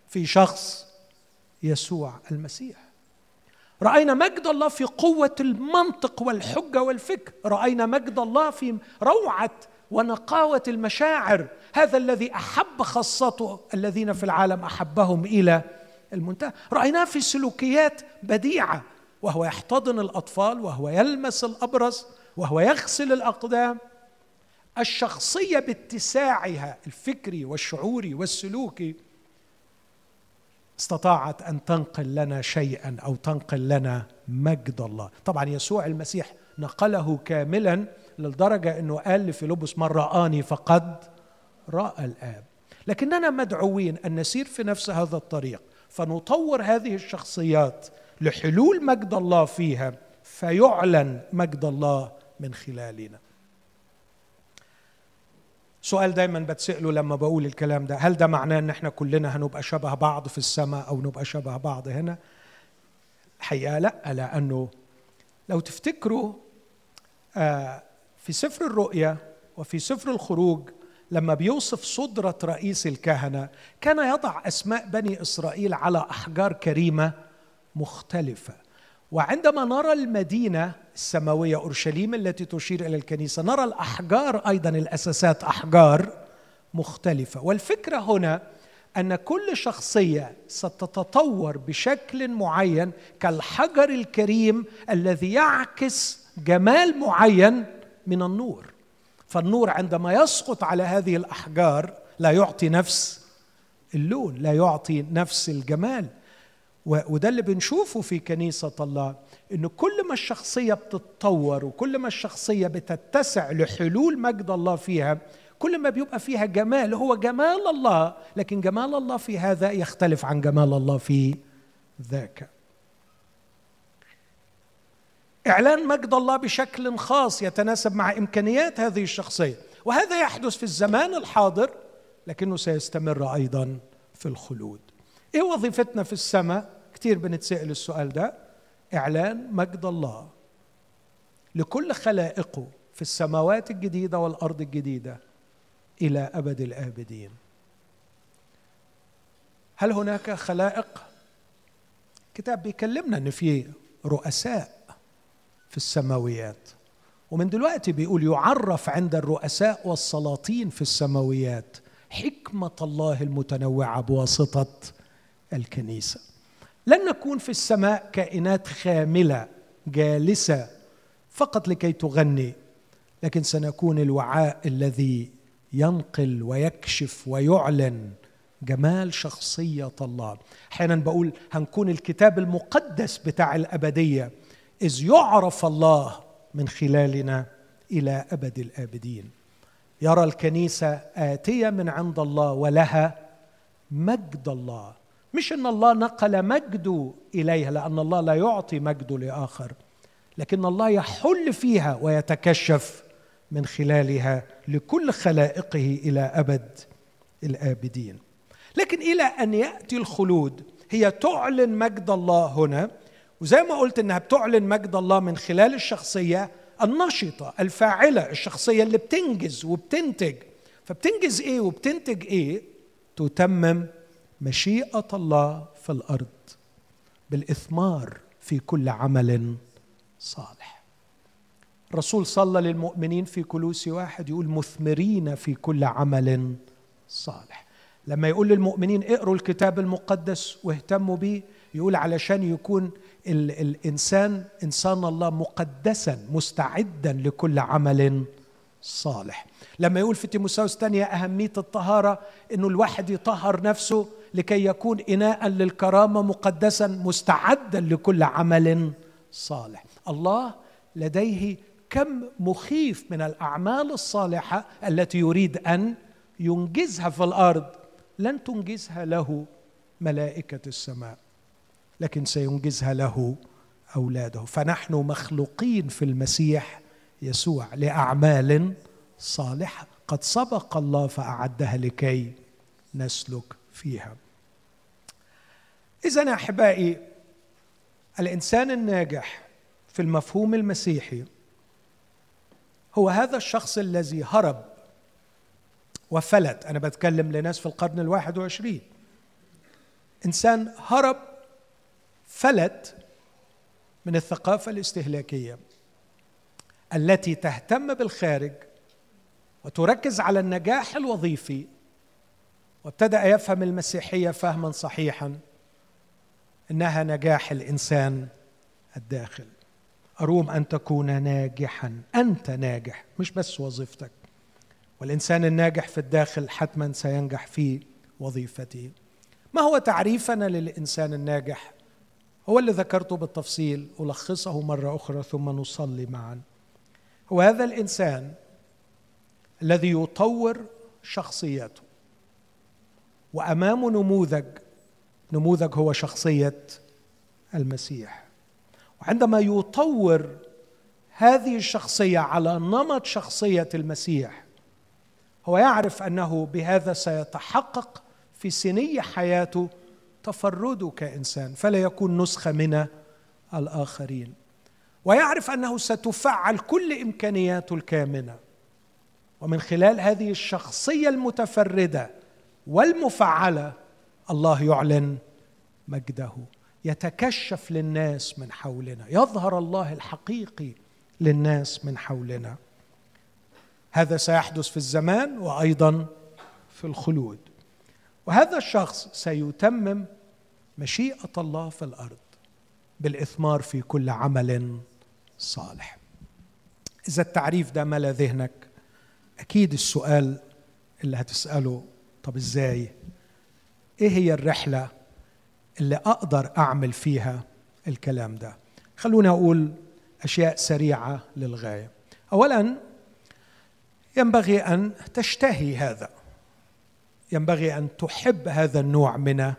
في شخص يسوع المسيح. رأينا مجد الله في قوة المنطق والحجة والفكر. رأينا مجد الله في روعة ونقاوة المشاعر. هذا الذي أحب خاصته الذين في العالم أحبهم إلى المنتهى. رايناه في سلوكيات بديعة وهو يحتضن الأطفال وهو يلمس الابرص وهو يغسل الأقدام. الشخصية باتساعها الفكري والشعوري والسلوكي استطاعت أن تنقل لنا شيئا أو تنقل لنا مجد الله. طبعا يسوع المسيح نقله كاملا للدرجة إنه قال لفيلبس من رآني فقد رأى الآب لكننا مدعوين أن نسير في نفس هذا الطريق فنطور هذه الشخصيات لحلول مجد الله فيها فيعلن مجد الله من خلالنا. سؤال دايما بتسأله لما بقول الكلام ده هل ده معناه إن إحنا كلنا هنبقى شبه بعض في السماء أو نبقى شبه بعض هنا؟ الحقيقة لأ لأنه لو تفتكروا آه، في سفر الرؤيا وفي سفر الخروج لما بيوصف صدرة رئيس الكهنة كان يضع أسماء بني إسرائيل على أحجار كريمة مختلفة. وعندما نرى المدينة السماوية أورشليم التي تشير إلى الكنيسة نرى الأحجار أيضا الأساسات أحجار مختلفة. والفكرة هنا أن كل شخصية ستتطور بشكل معين كالحجر الكريم الذي يعكس جمال معين من النور. فالنور عندما يسقط على هذه الأحجار لا يعطي نفس اللون لا يعطي نفس الجمال. وده اللي بنشوفه في كنيسة الله انه كل ما الشخصية بتتطور وكل ما الشخصية بتتسع لحلول مجد الله فيها كل ما بيبقى فيها جمال هو جمال الله لكن جمال الله في هذا يختلف عن جمال الله في ذاك. إعلان مجد الله بشكل خاص يتناسب مع إمكانيات هذه الشخصية وهذا يحدث في الزمان الحاضر لكنه سيستمر أيضا في الخلود. إيه وظيفتنا في السماء؟ كثير بنتسأل السؤال ده. إعلان مجد الله. لكل خلائقه في السماوات الجديدة والأرض الجديدة إلى أبد الآبدين. هل هناك خلائق؟ الكتاب بيكلمنا إن في رؤساء في السماويات. ومن دلوقتي بيقول يعرف عند الرؤساء والسلاطين في السماويات حكمة الله المتنوعة بواسطة الكنيسة. لن نكون في السماء كائنات خاملة جالسة فقط لكي تغني لكن سنكون الوعاء الذي ينقل ويكشف ويعلن جمال شخصية الله. أحيانا بقول هنكون الكتاب المقدس بتاع الأبدية إذ يعرف الله من خلالنا إلى أبد الآبدين. يرى الكنيسة آتية من عند الله ولها مجد الله. مش إن الله نقل مجده إليها لأن الله لا يعطي مجده لآخر لكن الله يحل فيها ويتكشف من خلالها لكل خلائقه إلى أبد الآبدين. لكن إلى أن يأتي الخلود هي تعلن مجد الله هنا وزي ما قلت إنها بتعلن مجد الله من خلال الشخصية النشطة الفاعلة الشخصية اللي بتنجز وبتنتج. فبتنجز إيه وبتنتج إيه؟ تتمم مشيئة الله في الأرض بالإثمار في كل عمل صالح. الرسول صلى للمؤمنين في كلوسي واحد يقول مثمرين في كل عمل صالح. لما يقول للمؤمنين اقروا الكتاب المقدس واهتموا به يقول علشان يكون ال الإنسان إنسان الله مقدسا مستعدا لكل عمل صالح. لما يقول في تيموساوس الثانية أهمية الطهارة أنه الواحد يطهر نفسه لكي يكون إناء للكرامة مقدسا مستعدا لكل عمل صالح. الله لديه كم مخيف من الأعمال الصالحة التي يريد أن ينجزها في الأرض. لن تنجزها له ملائكة السماء لكن سينجزها له أولاده. فنحن مخلوقين في المسيح يسوع لأعمال صالحة. قد سبق الله فأعدها لكي نسلك فيها. اذا أحبائي الإنسان الناجح في المفهوم المسيحي هو هذا الشخص الذي هرب وفلت. أنا بتكلم لناس في القرن الواحد وعشرين. إنسان هرب فلت من الثقافة الاستهلاكية التي تهتم بالخارج وتركز على النجاح الوظيفي. وابتدأ يفهم المسيحية فهما صحيحا إنها نجاح الإنسان الداخل. أروم أن تكون ناجحا. أنت ناجح مش بس وظيفتك. والإنسان الناجح في الداخل حتما سينجح في وظيفته. ما هو تعريفنا للإنسان الناجح؟ هو اللي ذكرته بالتفصيل. ألخصه مرة أخرى ثم نصلي معا. هو هذا الإنسان الذي يطور شخصيته وأمامه نموذج نموذج هو شخصية المسيح. وعندما يطور هذه الشخصية على نمط شخصية المسيح هو يعرف أنه بهذا سيتحقق في سني حياته تفرده كانسان فلا يكون نسخة من الآخرين. ويعرف أنه ستفعل كل إمكانياته الكامنة. ومن خلال هذه الشخصية المتفردة والمفعلة الله يعلن مجده يتكشف للناس من حولنا يظهر الله الحقيقي للناس من حولنا. هذا سيحدث في الزمان وأيضا في الخلود. وهذا الشخص سيتمم مشيئة الله في الأرض بالإثمار في كل عمل صالح. إذا التعريف ده ملا ذهنك؟ أكيد السؤال اللي هتسأله طب إزاي؟ إيه هي الرحلة اللي أقدر أعمل فيها الكلام ده؟ خلوني أقول أشياء سريعة للغاية. اولا ينبغي أن تشتهي هذا. ينبغي أن تحب هذا النوع من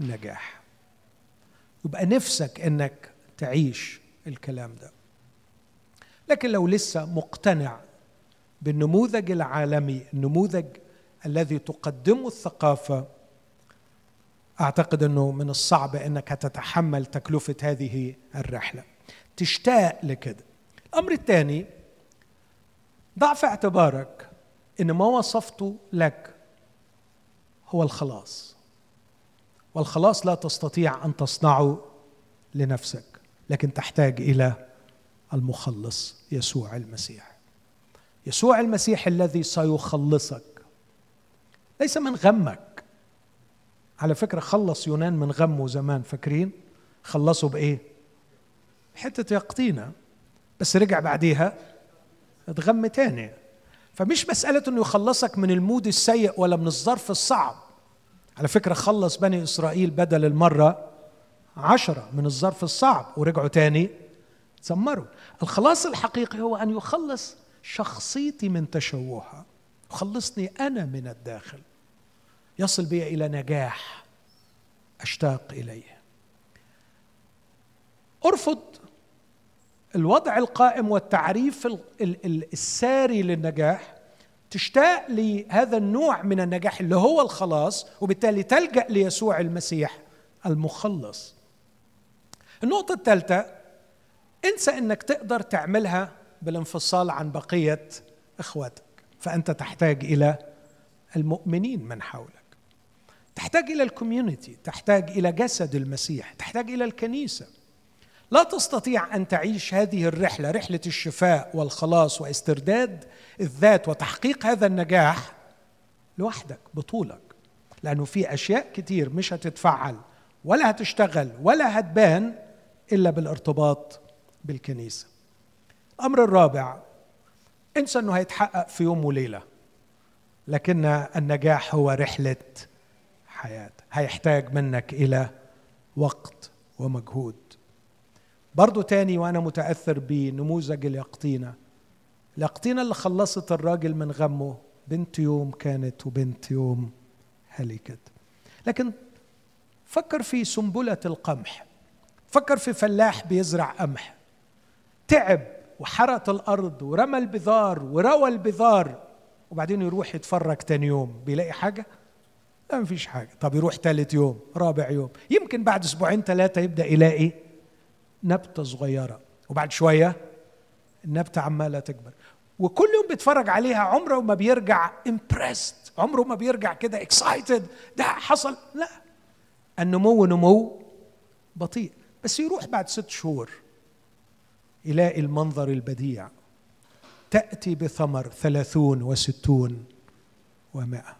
النجاح. يبقى نفسك إنك تعيش الكلام ده. لكن لو لسه مقتنع بالنموذج العالمي النموذج الذي تقدمه الثقافة. أعتقد إنه من الصعب إنك تتحمل تكلفة هذه الرحلة. تشتاق لكده. الأمر الثاني ضع في اعتبارك إن ما وصفته لك هو الخلاص. والخلاص لا تستطيع أن تصنعه لنفسك لكن تحتاج إلى المخلص يسوع المسيح. يسوع المسيح الذي سيخلصك. ليس من غمك. على فكرة خلص يونان من غمه زمان فاكرين؟ خلصوا بإيه؟ حتة يقطينة. بس رجع بعديها اتغم تاني. فمش مسألة إنه يخلصك من المود السيء ولا من الظرف الصعب. على فكرة خلص بني إسرائيل بدل المرة عشرة من الظرف الصعب ورجعوا تاني تسمروا الخلاص الحقيقي هو أن يخلص شخصيتي من تشوهها. يخلصني أنا من الداخل. يصل بي إلى نجاح أشتاق إليه. أرفض الوضع القائم والتعريف الساري للنجاح. تشتاق لهذا النوع من النجاح اللي هو الخلاص وبالتالي تلجأ ليسوع المسيح المخلص. النقطة الثالثة انسى إنك تقدر تعملها بالانفصال عن بقية إخواتك فأنت تحتاج إلى المؤمنين من حولك. تحتاج إلى الكوميونتي تحتاج إلى جسد المسيح تحتاج إلى الكنيسة. لا تستطيع أن تعيش هذه الرحلة رحلة الشفاء والخلاص واسترداد الذات وتحقيق هذا النجاح لوحدك بطولك. لأنه في أشياء كتير مش هتتفعل ولا هتشتغل ولا هتبان إلا بالارتباط بالكنيسة. الأمر الرابع انسى إنه هيتحقق في يوم وليلة لكن النجاح هو رحلة حياة هيحتاج منك إلى وقت ومجهود. برضو تاني وأنا متأثر بنموذج اليقطينة اليقطينة اللي خلصت الراجل من غمه بنت يوم كانت وبنت يوم هلكت. لكن فكر في سنبلة القمح فكر في فلاح بيزرع قمح تعب وحرت الأرض ورمى البذار وروى البذار. وبعدين يروح يتفرج تاني يوم بيلاقي حاجة؟ لا مفيش حاجة. طب يروح ثالث يوم رابع يوم. يمكن بعد أسبوعين ثلاثة يبدأ يلاقي نبتة صغيرة. وبعد شوية النبتة عمالة تكبر. وكل يوم بيتفرج عليها عمره ما بيرجع impressed عمره ما بيرجع كده excited ده حصل. لا. النمو نمو بطيء. بس يروح بعد ست شهور. يلاقي المنظر البديع. تأتي بثمر ثلاثون وستون ومائة.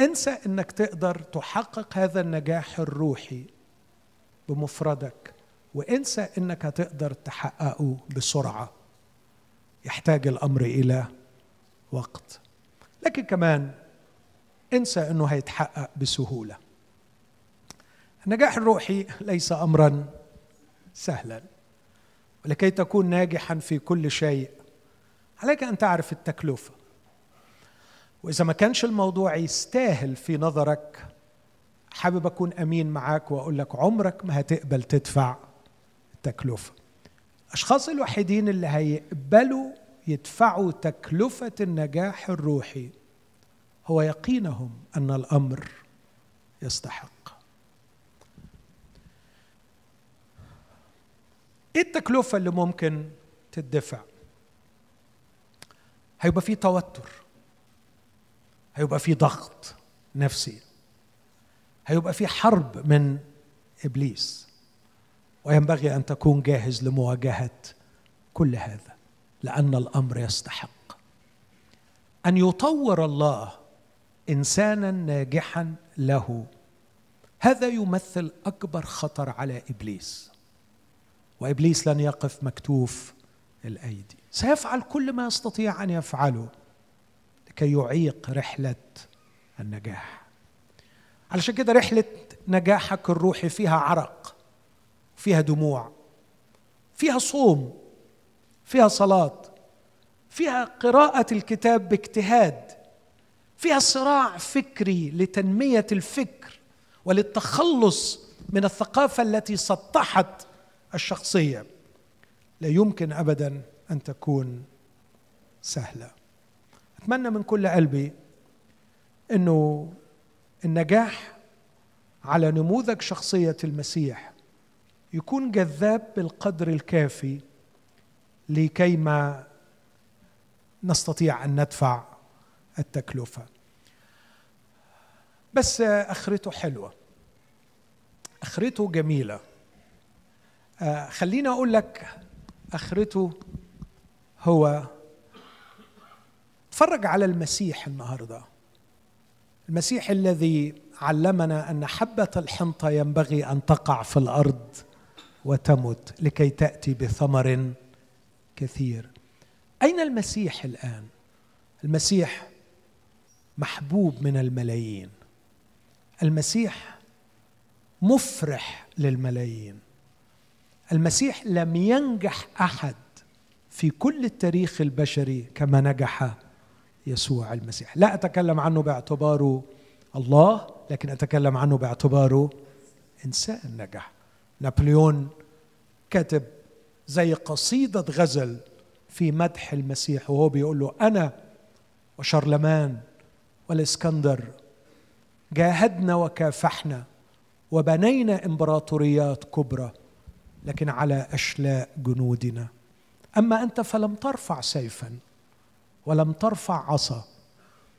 انسى إنك تقدر تحقق هذا النجاح الروحي بمفردك وانسى إنك هتقدر تحققه بسرعة. يحتاج الأمر إلى وقت. لكن كمان انسى إنه هيتحقق بسهولة. النجاح الروحي ليس امرا سهلا. ولكي تكون ناجحا في كل شيء عليك أن تعرف التكلفة. وإذا ما كانش الموضوع يستاهل في نظرك حابب أكون أمين معاك وأقول لك عمرك ما هتقبل تدفع تكلفة الأشخاص الوحيدين اللي هيقبلوا يدفعوا تكلفة النجاح الروحي هو يقينهم أن الأمر يستحق. إيه التكلفة اللي ممكن تدفع؟ هيبقى في توتر. هيبقى في ضغط نفسي. هيبقى في حرب من إبليس. وينبغي أن تكون جاهز لمواجهة كل هذا لأن الأمر يستحق. أن يطور الله إنسانا ناجحا له هذا يمثل أكبر خطر على إبليس. وإبليس لن يقف مكتوف الأيدي. سيفعل كل ما يستطيع أن يفعله لكي يعيق رحلة النجاح. علشان كده رحلة نجاحك الروحي فيها عرق فيها دموع فيها صوم فيها صلاة فيها قراءة الكتاب باجتهاد فيها صراع فكري لتنمية الفكر وللتخلص من الثقافة التي سطحت الشخصية. لا يمكن ابدا أن تكون سهلة. أتمنى من كل قلبي إنه النجاح على نموذج شخصية المسيح يكون جذاب بالقدر الكافي لكيما نستطيع أن ندفع التكلفة. بس أخرته حلوة. أخرته جميلة. خليني أقول لك آخرته هو اتفرج على المسيح النهارده. المسيح الذي علمنا أن حبة الحنطه ينبغي أن تقع في الأرض وتمت لكي تأتي بثمر كثير. أين المسيح الآن؟ المسيح محبوب من الملايين. المسيح مفرح للملايين. المسيح لم ينجح أحد في كل التاريخ البشري كما نجح يسوع المسيح. لا أتكلم عنه باعتباره الله لكن أتكلم عنه باعتباره إنسان نجح. نابليون كاتب زي قصيدة غزل في مدح المسيح وهو بيقول له أنا وشرلمان والإسكندر جاهدنا وكافحنا وبنينا إمبراطوريات كبرى. لكن على أشلاء جنودنا. أما أنت فلم ترفع سيفا ولم ترفع عصا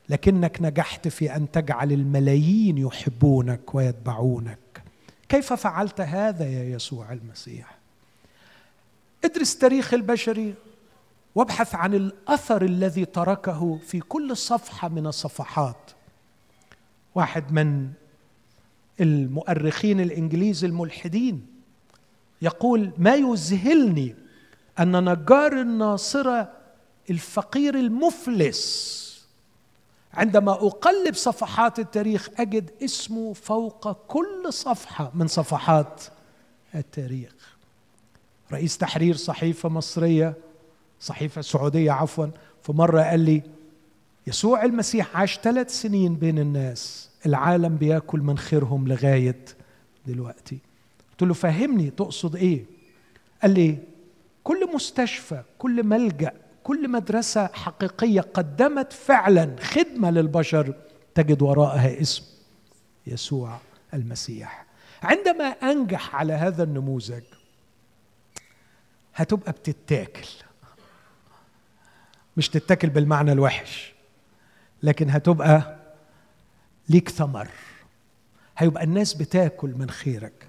لكنك نجحت في أن تجعل الملايين يحبونك ويتبعونك. كيف فعلت هذا يا يسوع المسيح؟ ادرس تاريخ البشري وابحث عن الأثر الذي تركه في كل صفحة من الصفحات. واحد من المؤرخين الإنجليز الملحدين يقول ما يذهلني ان نجار الناصره الفقير المفلس. عندما أقلب صفحات التاريخ أجد اسمه فوق كل صفحة من صفحات التاريخ. رئيس تحرير صحيفة مصرية صحيفة سعودية عفوا في مرة قال لي يسوع المسيح عاش ثلاث سنين بين الناس العالم بياكل من خيرهم لغاية دلوقتي. قلت له فهمني تقصد إيه؟ قال لي كل مستشفى كل ملجأ كل مدرسة حقيقية قدمت فعلا خدمة للبشر تجد وراءها اسم يسوع المسيح. عندما أنجح على هذا النموذج هتبقى بتتاكل. مش تتاكل بالمعنى الوحش لكن هتبقى ليك ثمر. هيبقى الناس بتاكل من خيرك.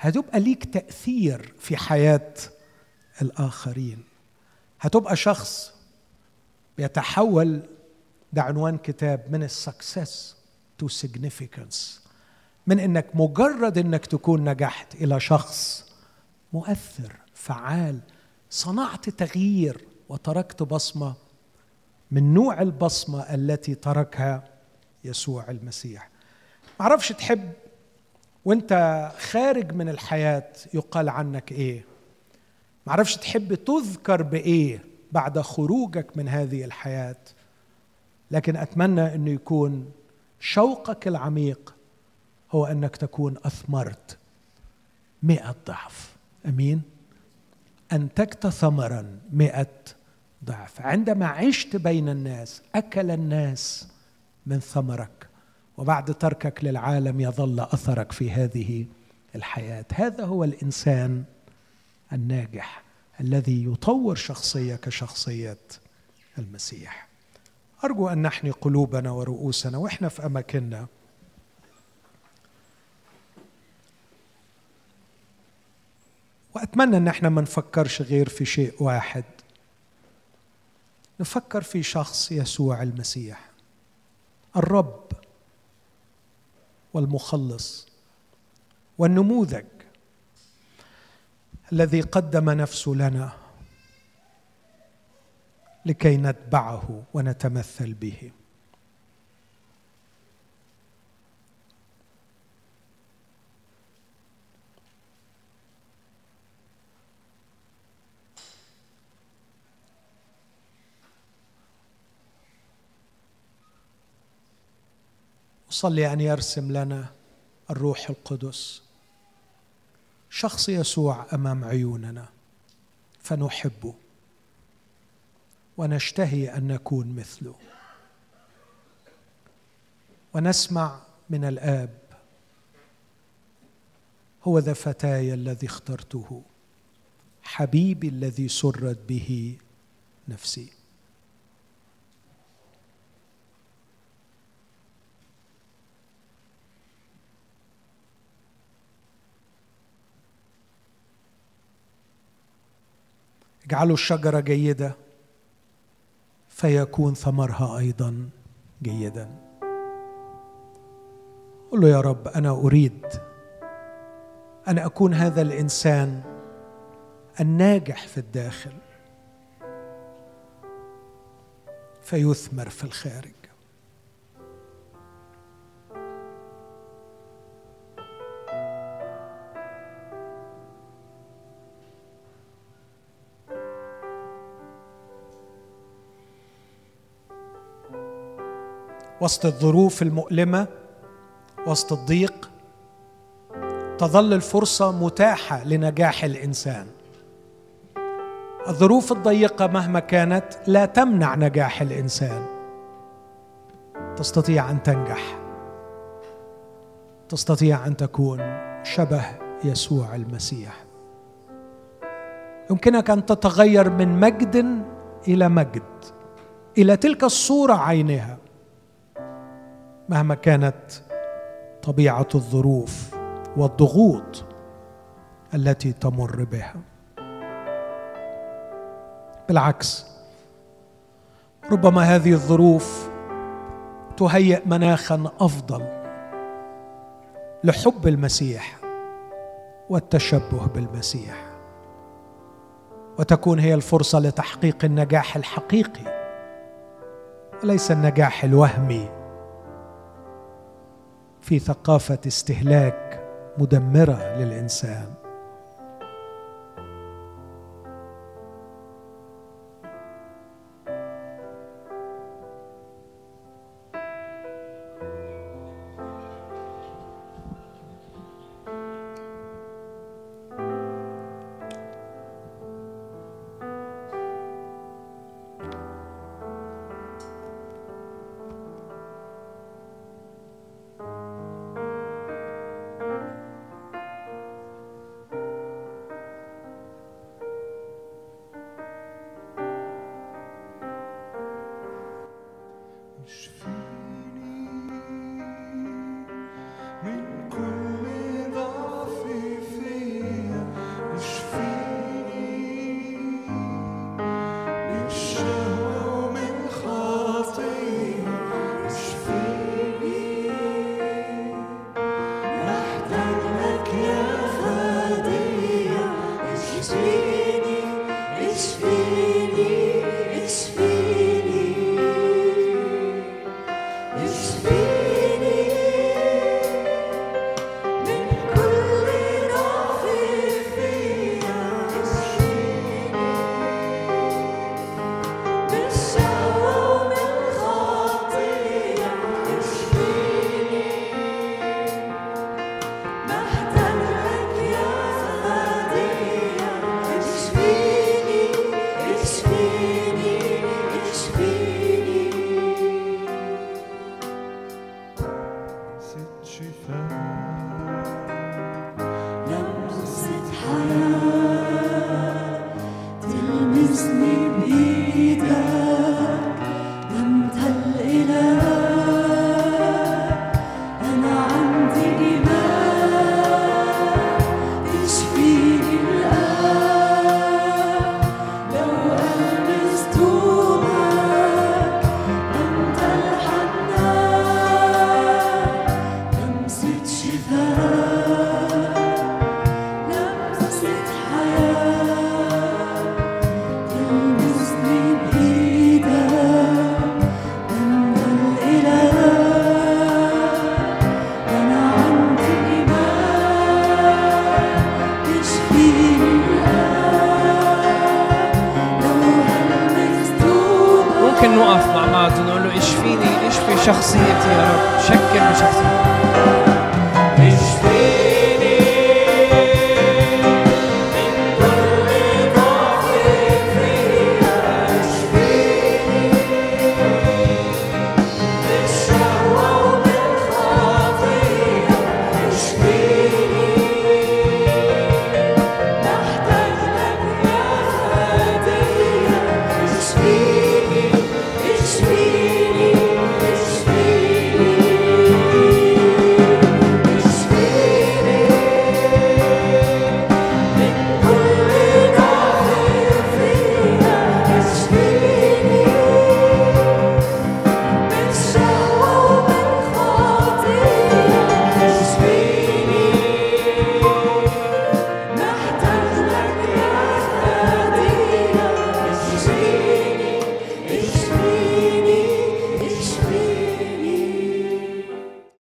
هتبقى ليك تأثير في حياة الآخرين. هتبقى شخص بيتحول ده عنوان كتاب من ال success to significance من إنك مجرد إنك تكون نجحت إلى شخص مؤثر فعال صنعت تغيير وتركت بصمة من نوع البصمة التي تركها يسوع المسيح. معرفش تحب وانت خارج من الحياة يقال عنك إيه؟ معرفش تحب تذكر بإيه بعد خروجك من هذه الحياة. لكن أتمنى إنه يكون شوقك العميق هو أنك تكون أثمرت مئة ضعف. أمين؟ أنتجت ثمرا مئة ضعف. عندما عشت بين الناس أكل الناس من ثمرك. وبعد تركك للعالم يظل أثرك في هذه الحياة. هذا هو الإنسان الناجح الذي يطور شخصية كشخصية المسيح. أرجو أن نحني قلوبنا ورؤوسنا وإحنا في أماكننا. وأتمنى أن إحنا ما نفكرش غير في شيء واحد. نفكر في شخص يسوع المسيح الرب. والمخلص والنموذج الذي قدم نفسه لنا لكي نتبعه ونتمثل به. أصلي أن يرسم لنا الروح القدس. شخص يسوع أمام عيوننا فنحبه ونشتهي أن نكون مثله. ونسمع من الآب هو ذا فتاي الذي اخترته حبيبي الذي سرت به نفسي. اجعلوا الشجرة جيدة فيكون ثمرها أيضا جيدا. قل له يا رب أنا أريد أن أكون هذا الإنسان الناجح في الداخل فيثمر في الخارج. وسط الظروف المؤلمة وسط الضيق تظل الفرصة متاحة لنجاح الإنسان. الظروف الضيقة مهما كانت لا تمنع نجاح الإنسان. تستطيع أن تنجح. تستطيع أن تكون شبه يسوع المسيح. يمكنك أن تتغير من مجد إلى مجد إلى تلك الصورة عينها. مهما كانت طبيعة الظروف والضغوط التي تمر بها. بالعكس ربما هذه الظروف تهيئ مناخا أفضل لحب المسيح والتشبه بالمسيح. وتكون هي الفرصة لتحقيق النجاح الحقيقي وليس النجاح الوهمي. في ثقافة استهلاك مدمرة للإنسان.